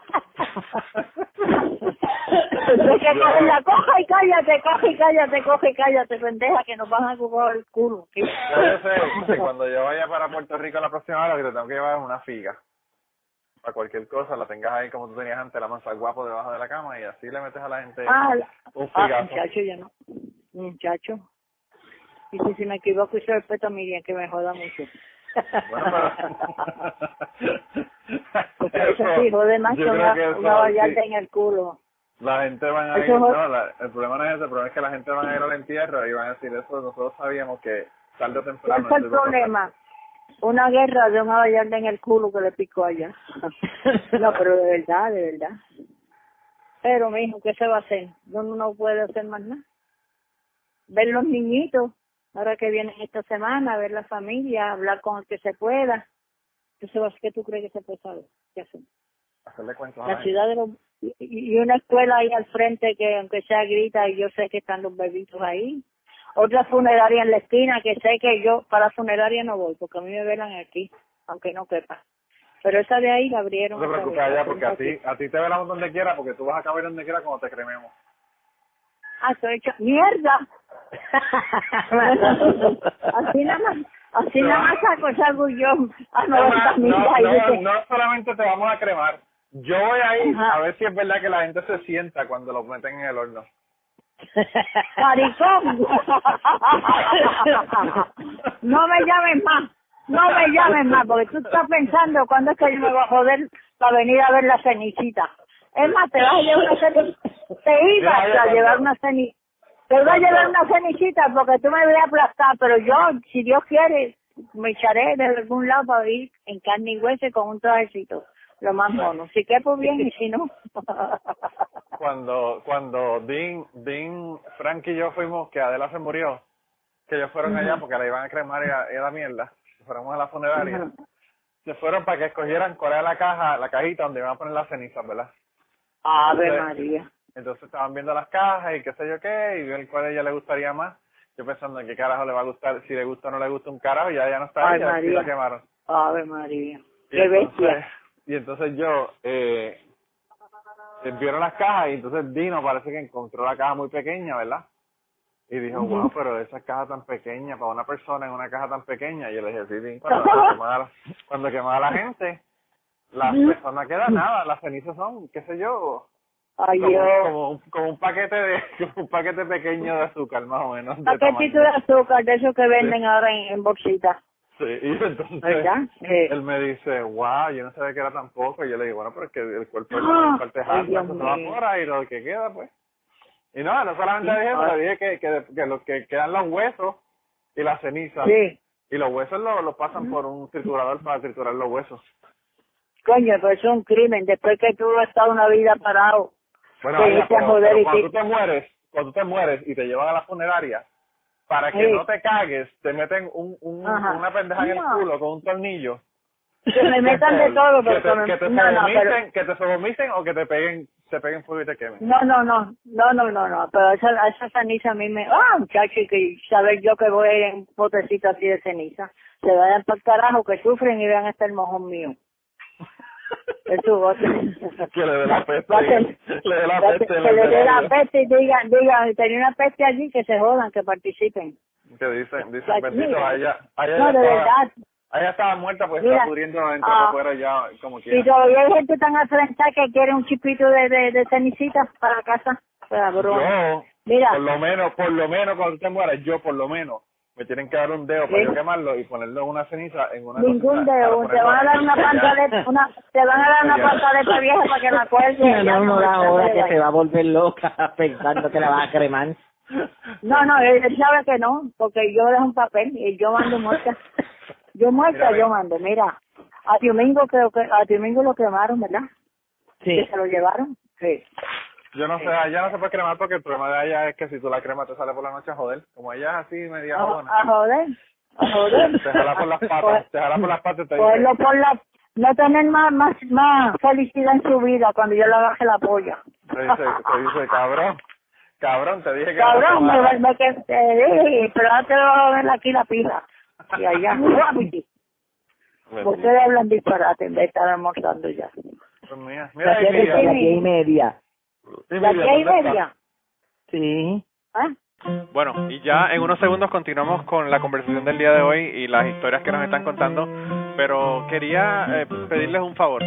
Que cogerla, coja y cállate, coge y cállate, coge y cállate, pendeja, que nos van a jugar el culo. yo sé cuando yo vaya para Puerto Rico la próxima vez, lo que te tengo que llevar es una figa. Para cualquier cosa, la tengas ahí como tú tenías antes, la mansa guapo debajo de la cama y así le metes a la gente Ah, la- un ah, figazo. muchacho, ya no. Muchacho. Y si, si me equivoco y se respeto a Miriam, que me joda mucho. Porque *laughs* *laughs* eso sí, jode más que una, eso una vallarta sí. en el culo. La gente van a ir, Eso es- no, la- el problema no es ese, el problema es que la gente van a ir al entierro y van a decir eso, nosotros sabíamos que tarde o ¿Cuál temprano... es el problema? Una guerra de una vallarta en el culo que le picó allá. *laughs* No, pero de verdad, de verdad. Pero, mijo, ¿qué se va a hacer? Uno no puede hacer más nada. Ver los niñitos, ahora que vienen esta semana, ver la familia, hablar con el que se pueda. ¿Qué, se va a hacer? ¿Qué tú crees que se puede saber? ¿Qué hacen? Hacerle cuentos a La ciudad de los... Y, una escuela ahí al frente que aunque sea grita y yo sé que están los bebitos ahí. Otra funeraria en la esquina que sé que yo para funeraria no voy porque a mí me velan aquí, aunque no quepa. Pero esa de ahí la abrieron. No te preocupes allá porque a ti, a ti te velamos donde quiera porque tú vas a caber donde quiera cuando te crememos. Ah, estoy hecho mierda. *laughs* así nada más, así nada más saco, salgo yo a No, 90 mil no, ahí, no, solamente te vamos a cremar. Yo voy a ir Ajá. a ver si es verdad que la gente se sienta cuando lo meten en el horno. Maricón. no me llames más. No me llames más, porque tú estás pensando cuándo es que yo me voy a joder para venir a ver la cenicita. Es más, te vas a llevar una cenicita. Te ibas a llevar una cenicita. Te voy a llevar una cenicita porque tú me voy a aplastar, pero yo, si Dios quiere, me echaré de algún lado para ir en carne y hueso con un trajecito. Lo más mono. Si quepo bien y si no. *laughs* Cuando cuando Dean, Dean, Frank y yo fuimos, que Adela se murió, que ellos fueron allá porque la iban a cremar y a, y a la mierda, fuéramos a la funeraria, se fueron para que escogieran cuál era la caja, la cajita donde iban a poner las cenizas, ¿verdad? Ave Entonces- María. Entonces estaban viendo las cajas y qué sé yo qué, y ver cuál a ella le gustaría más. Yo pensando en qué carajo le va a gustar, si le gusta o no le gusta un carajo, ya ya no está ahí, ya la quemaron. Ave María. Y Qué entonces, bestia. y entonces yo, eh, vieron las cajas y entonces Dino parece que encontró la caja muy pequeña, ¿verdad? Y dijo, wow, pero esa caja tan pequeña, para una persona en una caja tan pequeña. Y yo le dije, sí, Dean, cuando, *laughs* quemaba, cuando quemaba la gente, las personas quedan nada, las cenizas son, qué sé yo, Ay, como, Dios. como, un, como un paquete de *laughs* como un paquete pequeño de azúcar más o menos Paquetito de azúcar, de esos que venden ahora en, en bolsitas. sí y entonces ¿Verdad? Él me dice wow yo no sabía que era tan poco y yo le digo bueno pero es que el cuerpo es parte *gasps* harta se evapora y lo que queda pues y no no solamente Sí, dije eso le dije que, que que lo que quedan los huesos y las cenizas Sí. y los huesos los los pasan por un triturador para triturar los huesos Coño, pero eso es un crimen. Después que tú has estado una vida parado. Bueno, pero, pero cuando tú te mueres, cuando tú te mueres y te llevan a la funeraria, para que Sí. no te cagues, te meten un, un, una pendeja en el No. culo con un tornillo. Que me *laughs* metan de todo, que pero te, que te no, no, sodomicen, pero- que te sodomicen o que te peguen, se peguen fuego y te quemen. No, no, no, no, no, no, no, pero esa, esa ceniza a mí me... Ah, muchacho, que saber yo que voy en un potecito así de ceniza. Se vayan para el carajo, que sufren y vean hasta el mojón mío. Es su voz. Que le dé la peste, Va a *laughs* le dé la va a peste Que le dé la peste y digan, digan, tenía una peste allí, que se jodan, que participen. Que dicen, dicen, Like, bendito, mira. allá, allá No, de estaba, verdad. Ella estaba muerta, pues Mira, está pudriendo adentro ah, afuera ya, como Y quiera. todavía hay gente tan al frente que quiere un chipito de, de, de para casa. Para broma. Yo, Mira, por lo menos, por lo menos cuando tú te mueras, yo por lo menos me tienen que dar un dedo para Sí. yo quemarlo y ponerlo en una ceniza en una ningún dedo. Te van a dar una pantaleta, una, te van a dar una pantaleta vieja para que la cuelgues. No, Ya no, está hora que se va a volver loca *laughs* pensando que la vas a cremar. No, no, él, él sabe que no, porque yo dejo un papel y yo mando muerta. *laughs* Yo muerta, Mira, yo mando. Mira, a Domingo creo que a Domingo lo quemaron, ¿verdad? Sí. Que se lo llevaron. Sí. Yo no sé, ella no se puede cremar porque el problema de ella es que si tú la cremas te sale por la noche a joder. Como ella es así, media A, jodona. a joder, a joder. Te jala por las patas, te jala por las patas te Cogerlo dice, por la, no tener más, más, más felicidad en su vida cuando yo le baje la polla. te dice, te dice, cabrón, cabrón, te dije que Cabrón, me, me, me que te dije, pero ahora te voy a ver aquí la pila. Y allá, *laughs* rápido. Bendito. Ustedes hablan disparate en vez de estar almorzando ya. Pues mira, mira, Las diez Emilia. las diez y media. ¿Las Emilia, diez y ¿dónde media? Sí. ¿Ah? Bueno, y ya en unos segundos continuamos con la conversación del día de hoy y las historias que nos están contando, pero quería eh, pedirles un favor.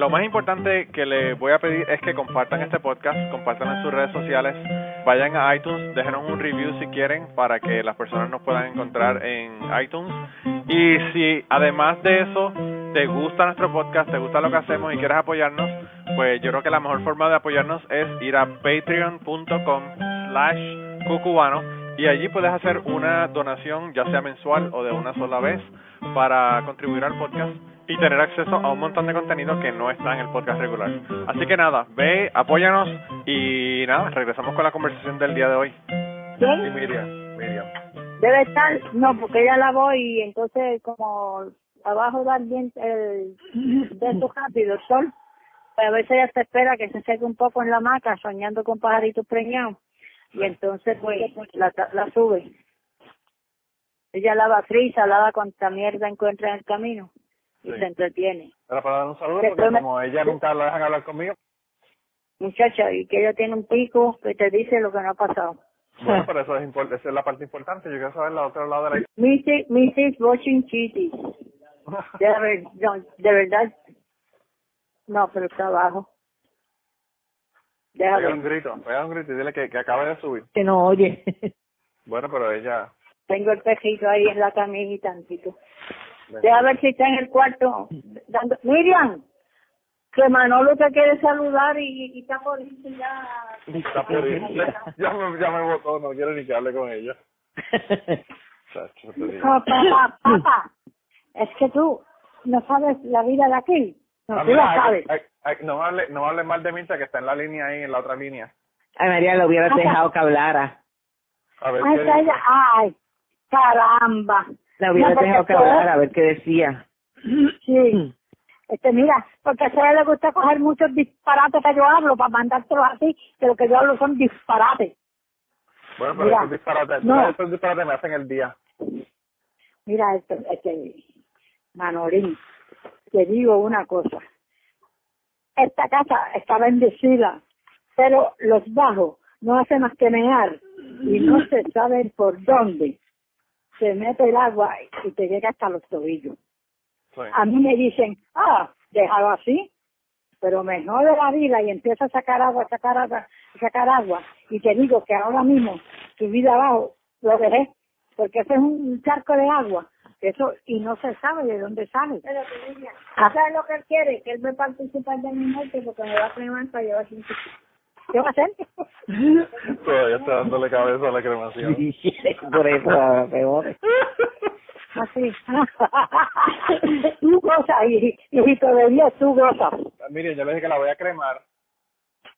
Lo más importante que les voy a pedir es que compartan este podcast, compartan en sus redes sociales, vayan a iTunes, déjenos un review si quieren para que las personas nos puedan encontrar en iTunes. Y si además de eso te gusta nuestro podcast, te gusta lo que hacemos y quieres apoyarnos, pues yo creo que la mejor forma de apoyarnos es ir a patreon.com slash cucubano y allí puedes hacer una donación ya sea mensual o de una sola vez para contribuir al podcast y tener acceso a un montón de contenido que no está en el podcast regular. Así que nada, ve, apóyanos y nada, regresamos con la conversación del día de hoy. Sí, ¿Quién? Miriam, Miriam. Debe estar, no, porque ella la voy y entonces como abajo da el viento, el viento rápido, el sol, pues a veces ella se espera que se seque un poco en la hamaca soñando con pajaritos preñados y entonces pues la, la sube. Ella lava frisa, lava cuanta mierda encuentra en el camino y Sí. se entretiene. Era para dar un saludo Después porque me- como ella nunca la dejan hablar conmigo, Muchacha, y que ella tiene un pico que te dice lo que no ha pasado. bueno, *laughs* pero eso es impor- esa es la parte importante. Yo quiero saber la otro lado de la Mrs. Mrs. Watching Chitties. De, *laughs* ver- no, de verdad. No, pero está abajo. Pega un grito, pega un grito y dile que, que acabe de subir. Que no oye. *laughs* Bueno, pero ella... Tengo el pejito ahí en la camisa y tantito. Deja ver si está en el cuarto. Dando... Miriam, que Manolo te quiere saludar y, y está por irse ya. Está por irse. *laughs* ya, me, ya me votó, no quiero ni que hable con ella. Papá, papá, es que tú no sabes la vida de aquí. No, Ah, tú mira, la sabes. ay, ay, no me hable, no hable mal de Mirta que está en la línea ahí, en la otra línea. Ay, María, lo hubieras dejado que hablara. A ver Ay. Ay, caramba. La hubieras No, dejado que hablara, a ver qué decía. Sí. Este, mira, porque a ella le gusta coger muchos disparates que yo hablo para mandártelos así, que lo que yo hablo son disparates. Bueno, pero Mira, esos disparates, no. esos disparates me hacen el día. Mira, este, este, Manolín, te digo una cosa. Esta casa está bendecida, pero los bajos no hacen más que mear y no se sabe por dónde se mete el agua y te llega hasta los tobillos. Sí. A mí me dicen, ah, déjalo así, pero me jode la vida y empiezo a sacar agua, sacar agua, sacar agua. Y te digo que ahora mismo, tu vida abajo, lo dejé, porque ese es un charco de agua. Eso, y no se sabe de dónde sale. Pero ¿sabes lo que él quiere? Que él me participe de mi muerte porque me va a cremar para llevar sin ¿Qué va a hacer? *laughs* Todavía está dándole cabeza a la cremación. Por eso, peor. *laughs* Así. tú gozas, y, y todavía tú gozas. Mire, yo le dije que la voy a cremar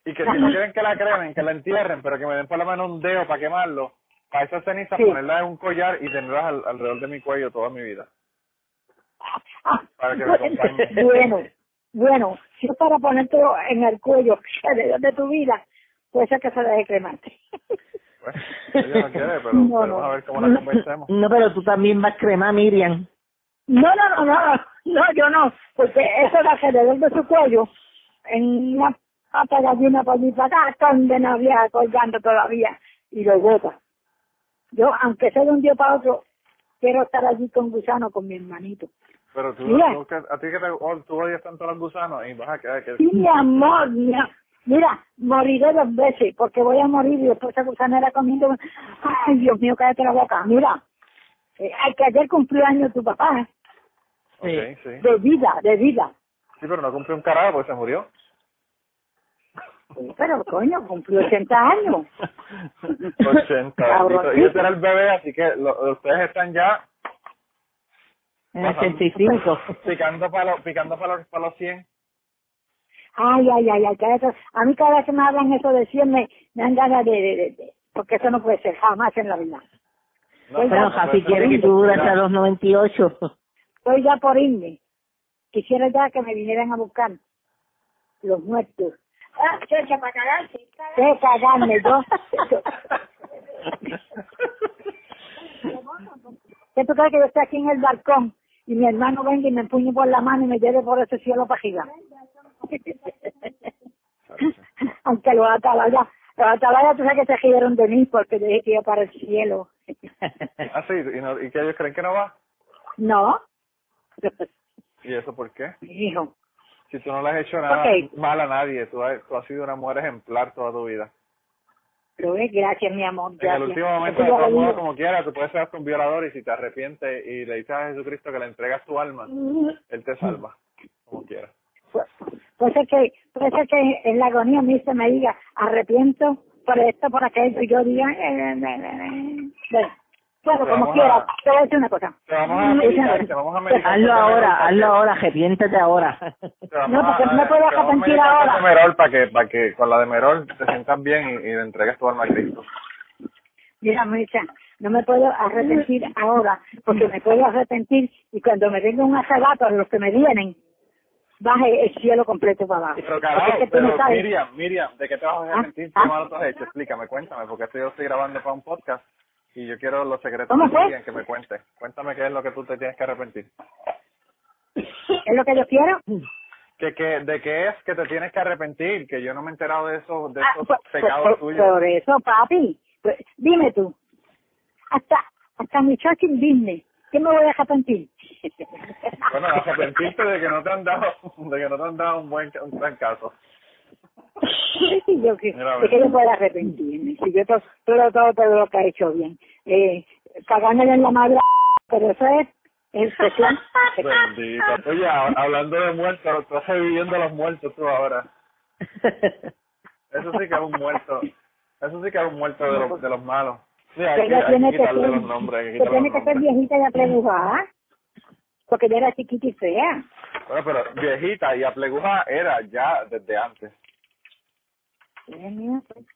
y que si no *laughs* quieren que la cremen, que la entierren, pero que me den por lo menos un dedo para quemarlo, para esas cenizas Sí. ponerlas en un collar y tenerlas al- alrededor de mi cuello toda mi vida. Para que me bueno, bueno, si es para ponértelo en el cuello *laughs* alrededor de tu vida, puede ser que se deje cremarte. Bueno, ella no quiere, pero No, vamos no. a ver cómo la convencemos. No, pero tú también vas a cremar, Miriam. No, no, no, no, no, yo no, porque eso es alrededor de su cuello, en una pata de gallina por mi para acá, donde no había colgando todavía, y lo bota. Yo, aunque sea de un día para otro, quiero estar allí con Gusano, con mi hermanito. Pero tú, Mira. tú a ti que te, oh, tú odias tanto a los gusanos y vas a quedar que... Sí, mi amor, mira, mira, moriré dos veces, porque voy a morir y después esa gusanera comiendo. Ay, Dios mío, cállate la boca. Mira, eh, que ayer cumplió años tu papá, Ok, sí. de vida, de vida. Sí, pero no cumplió un carajo porque se murió. Sí, Pero, coño, cumplió 80 años. *laughs* 80. Cabroncito. bendito. Y este era el bebé, así que lo- ustedes están ya En el 85. *laughs* picando para los, picando para los, para los 100. Ay, ay, ay, ay, cállate. A mí cada vez que me hablan eso de 100 me, me dan ganas de, de, de- de- porque eso no puede ser jamás en la vida. No, Oiga, Bueno, no, Javi no, quiere no, que tú no, dures no. hasta los 98. Estoy ya por irme. Quisiera ya que me vinieran a buscar los muertos. Ah, chocha, para cagarse. De cagarme, yo. *laughs* ¿Qué tú crees que yo estoy aquí en el balcón y mi hermano venga y me empuñe por la mano y me lleve por ese cielo para arriba? *laughs* Aunque los atalayas, los atalayas tú sabes que se rieron de mí porque yo dije que iba para el cielo. *laughs* Ah, sí, y, no, y que ellos creen que no va. no, *laughs* ¿Y eso por qué? hijo. Si tú no le has hecho nada mal a nadie, tú has, tú has sido una mujer ejemplar toda tu vida. Lo ves, gracias, mi amor. En Gracias. el último momento, de modos, digo. como quieras, tú puedes ser hasta un violador y si te arrepientes y le dices a Jesucristo que le entregas tu alma, Él te salva, como quieras. Pu- Puede ser que, puede ser que en la agonía a mí se me diga, arrepiento por esto, por aquello, y yo diga, eh, eh, eh, eh. Bueno, como vamos quiera, a- te voy a decir una cosa. Te vamos a meditar, te vamos a *laughs* meditar. hazlo ahora, hazlo ahora, arrepiéntate ahora. No, porque a- no me puedo a con ahora. Temerol para que, para que con la de Merol te sientas bien y, y le entregues tu alma a Cristo. Mira, Mecha, no me puedo arrepentir ahora, porque me puedo arrepentir y cuando me venga un arrebato a los que me vienen, baje el cielo completo para abajo. Pero Porque carajo, es que tú no pero sabes. Miriam, Miriam, ¿de qué te vas a Ah, arrepentir? ¿Qué ah. malo tú has hecho? Explícame, cuéntame, porque esto yo estoy grabando para un podcast y yo quiero los secretos. Miriam, que me cuente. Cuéntame qué es lo que tú te tienes que arrepentir. ¿Es lo que yo quiero? que, que de qué es que te tienes que arrepentir que yo no me he enterado de esos de Ah, esos por, pecados por- tuyos por eso, papi. Pues, dime tú. Hasta, hasta mi en Disney. ¿Qué me voy a arrepentir? bueno arrepentirte de que no te han dado de que no te han dado un buen un buen caso Sí, *laughs* yo que, Mira, de que yo pueda arrepentirme. Si yo todo, todo, todo, todo lo que he hecho bien. Eh, cagándole en la madre, pero eso es especial. bendito oye hablando de muertos estás reviviendo los muertos tú ahora eso sí que es un muerto eso sí que es un muerto de los de los malos sí, hay que, ella hay que tiene que quitarle ser, los nombres tiene que viejita y aplegujada. Porque yo era chiquita y fea. bueno pero viejita y apleguja era ya desde antes Dios mío, pues.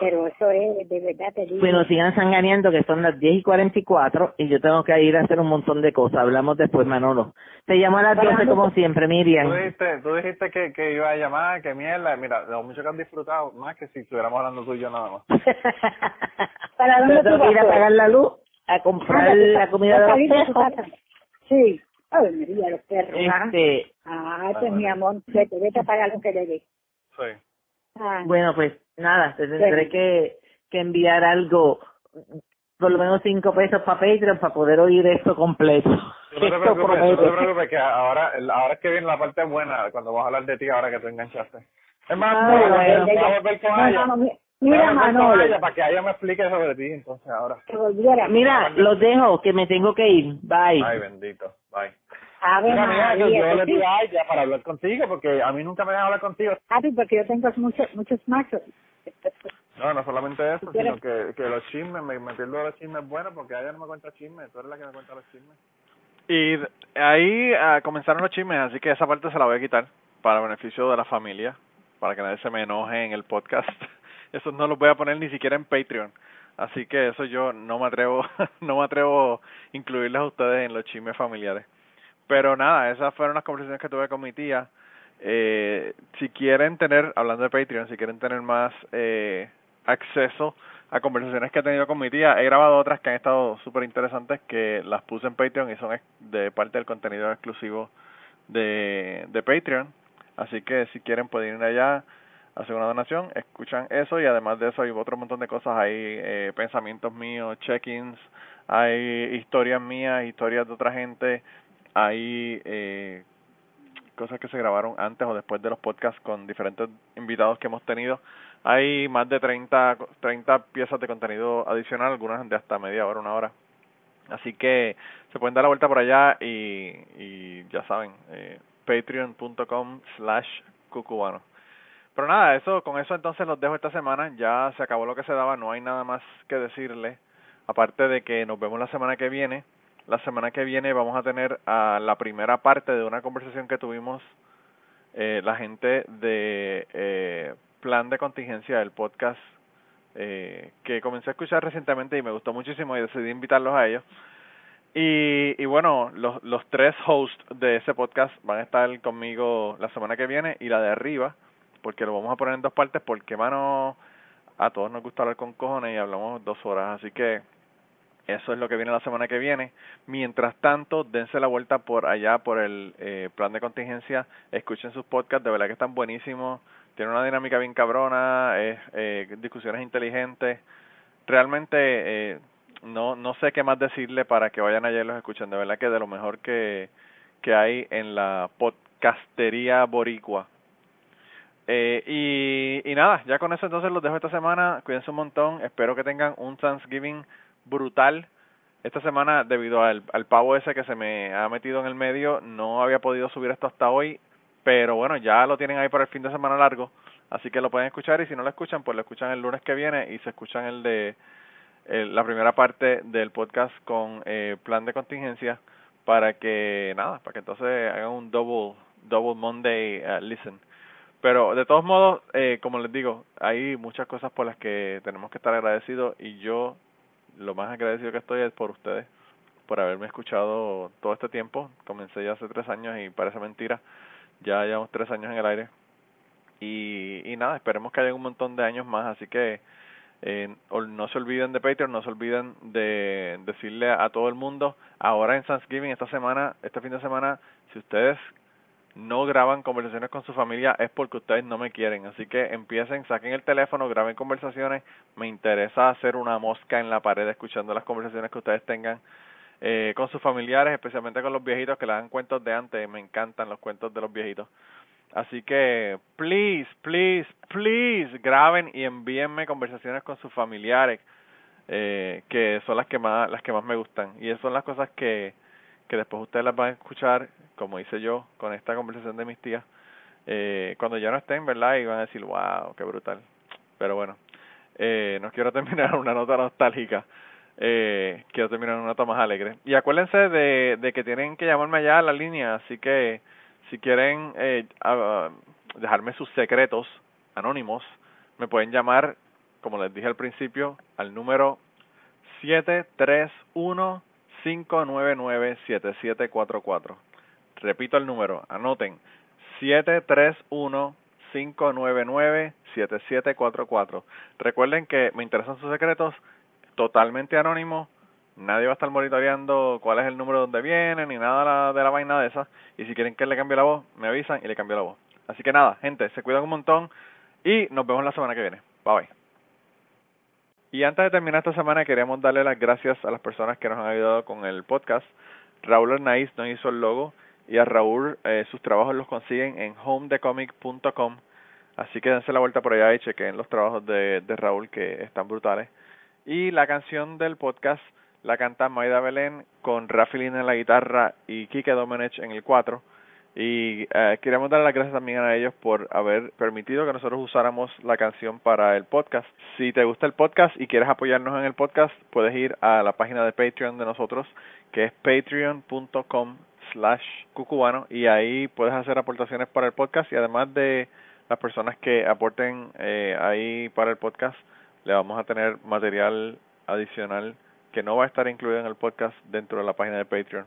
Pero eso es, de verdad te digo. Bueno, sigan sanganeando que son las 10 y 44 y yo tengo que ir a hacer un montón de cosas. Hablamos después, Manolo. Te llamo a las 12 como siempre, Miriam. Tú dijiste, tú dijiste que, que iba a llamar, que mierda. Mira, lo mucho que han disfrutado, más que si estuviéramos hablando tú y yo nada más. *laughs* ¿Para dónde tú que ir a vas? pagar la luz, a comprar Ándate, la comida de los perros. casa. Sí. Ay, María, los perros. ah. Este, Ah, ese es mi amor. Vete, vete a pagar lo que debes. Sí. Ah, bueno, pues nada, te tendré Sí. que, que enviar algo, por lo menos cinco pesos para Patreon para poder oír esto completo. No te *laughs* Esto no te preocupes que ahora, ahora es que viene la parte buena cuando vamos a hablar de ti ahora que tú enganchaste. Es más, Ah, vamos a bueno. a volver con ella. no, mira, Manolo, ella para que ella me explique sobre ti entonces ahora. que volviera. Mira, los dejo, que me tengo que ir. Bye. Ay, bendito. Bye. A ver, Mira, yo, María, yo que le pido a ella para hablar contigo porque a mí nunca me dejan hablar contigo. Papi, porque yo tengo muchos, muchos machos. No, no solamente eso, sino que, que los chismes, me, me pierdo los chismes buenos porque ella no me cuenta chismes, tú eres la que me cuenta los chismes. Y ahí ah, comenzaron los chismes, así que esa parte se la voy a quitar para beneficio de la familia, para que nadie se me enoje en el podcast. *laughs* Eso no los voy a poner ni siquiera en Patreon. Así que eso yo no me atrevo, *laughs* no me atrevo a incluirles a ustedes en los chismes familiares. Pero nada, esas fueron las conversaciones que tuve con mi tía. Eh, si quieren tener, hablando de Patreon, si quieren tener más eh, acceso a conversaciones que he tenido con mi tía, he grabado otras que han estado súper interesantes que las puse en Patreon y son de parte del contenido exclusivo de, de Patreon. Así que si quieren pueden ir allá, hacer una donación, escuchan eso y además de eso hay otro montón de cosas ahí, eh, pensamientos míos, check-ins, hay historias mías, historias de otra gente, hay eh, cosas que se grabaron antes o después de los podcasts con diferentes invitados que hemos tenido. Hay más de 30, 30 piezas de contenido adicional, algunas de hasta media hora, una hora. Así que se pueden dar la vuelta por allá y, ya saben, eh, patreon.com slash cucubano. Pero nada, eso, con eso entonces los dejo esta semana. Ya se acabó lo que se daba, no hay nada más que decirle. Aparte de que nos vemos la semana que viene. La semana que viene vamos a tener la primera parte de una conversación que tuvimos eh, la gente de eh, Plan de Contingencia, del podcast eh, que comencé a escuchar recientemente y me gustó muchísimo y decidí invitarlos a ellos. Y, y bueno, los, los tres hosts de ese podcast van a estar conmigo la semana que viene y la de arriba, porque lo vamos a poner en dos partes, porque, mano, a todos nos gusta hablar con cojones y hablamos dos horas, así que eso es lo que viene la semana que viene. Mientras tanto, dense la vuelta por allá, por el eh, plan de contingencia, escuchen sus podcasts, de verdad que están buenísimos tiene una dinámica bien cabrona, es, eh, discusiones inteligentes. Realmente eh, no no sé qué más decirle para que vayan allá y los escuchen. De verdad que de lo mejor que, que hay en la podcastería boricua. Eh, y, y nada, ya con eso entonces los dejo esta semana. Cuídense un montón. Espero que tengan un Thanksgiving brutal. Esta semana, debido al, al pavo ese que se me ha metido en el medio, no había podido subir esto hasta hoy pero bueno, ya lo tienen ahí para el fin de semana largo, así que lo pueden escuchar y si no lo escuchan, pues lo escuchan el lunes que viene y se escuchan el de la primera parte del podcast con eh, plan de contingencia para que nada, para que entonces hagan un double double Monday uh, listen. Pero de todos modos, eh, como les digo, hay muchas cosas por las que tenemos que estar agradecidos y yo lo más agradecido que estoy es por ustedes, por haberme escuchado todo este tiempo. Comencé ya hace tres años y parece mentira ya llevamos tres años en el aire. Y, y nada, esperemos que haya un montón de años más, así que eh, no se olviden de Patreon, no se olviden de decirle a todo el mundo, ahora en Thanksgiving, esta semana, este fin de semana, si ustedes no graban conversaciones con su familia es porque ustedes no me quieren. Así que empiecen, saquen el teléfono, graben conversaciones. Me interesa hacer una mosca en la pared escuchando las conversaciones que ustedes tengan eh, con sus familiares, especialmente con los viejitos que le dan cuentos de antes. Me encantan los cuentos de los viejitos. Así que, please, please, please, graben y envíenme conversaciones con sus familiares, eh, que son las que más, las que más me gustan. Y esas son las cosas que, que después ustedes las van a escuchar, como hice yo con esta conversación de mis tías, eh, cuando ya no estén, ¿verdad? Y van a decir, wow, qué brutal. Pero bueno, eh, no quiero *laughs* terminar una nota nostálgica eh, quiero terminar una toma más alegre. Y acuérdense de, que tienen que llamarme allá a la línea, así que si quieren eh, dejarme sus secretos anónimos, me pueden llamar, como les dije al principio, al número 731-599-7744. Repito el número, anoten, 731-599-7744. Recuerden que me interesan sus secretos, totalmente anónimo, nadie va a estar monitoreando cuál es el número donde viene, ni nada de la, vaina de esa. Y si quieren que le cambie la voz, me avisan y le cambio la voz. Así que nada, gente, se cuidan un montón y nos vemos la semana que viene. Bye bye. Y antes de terminar esta semana, queremos darle las gracias a las personas que nos han ayudado con el podcast. Raúl Arnaiz nos hizo el logo y a Raúl eh, sus trabajos los consiguen en homedecomic.com. Así que dense la vuelta por allá y chequen los trabajos de, Raúl que están brutales. Y la canción del podcast la canta Maida Belén con Rafi en la guitarra y Kike Domenech en el 4. Y eh, queremos dar las gracias también a ellos por haber permitido que nosotros usáramos la canción para el podcast. Si te gusta el podcast y quieres apoyarnos en el podcast, puedes ir a la página de Patreon de nosotros, que es patreon.com slash cucubano, y ahí puedes hacer aportaciones para el podcast y además de las personas que aporten eh, ahí para el podcast, le vamos a tener material adicional que no va a estar incluido en el podcast dentro de la página de Patreon.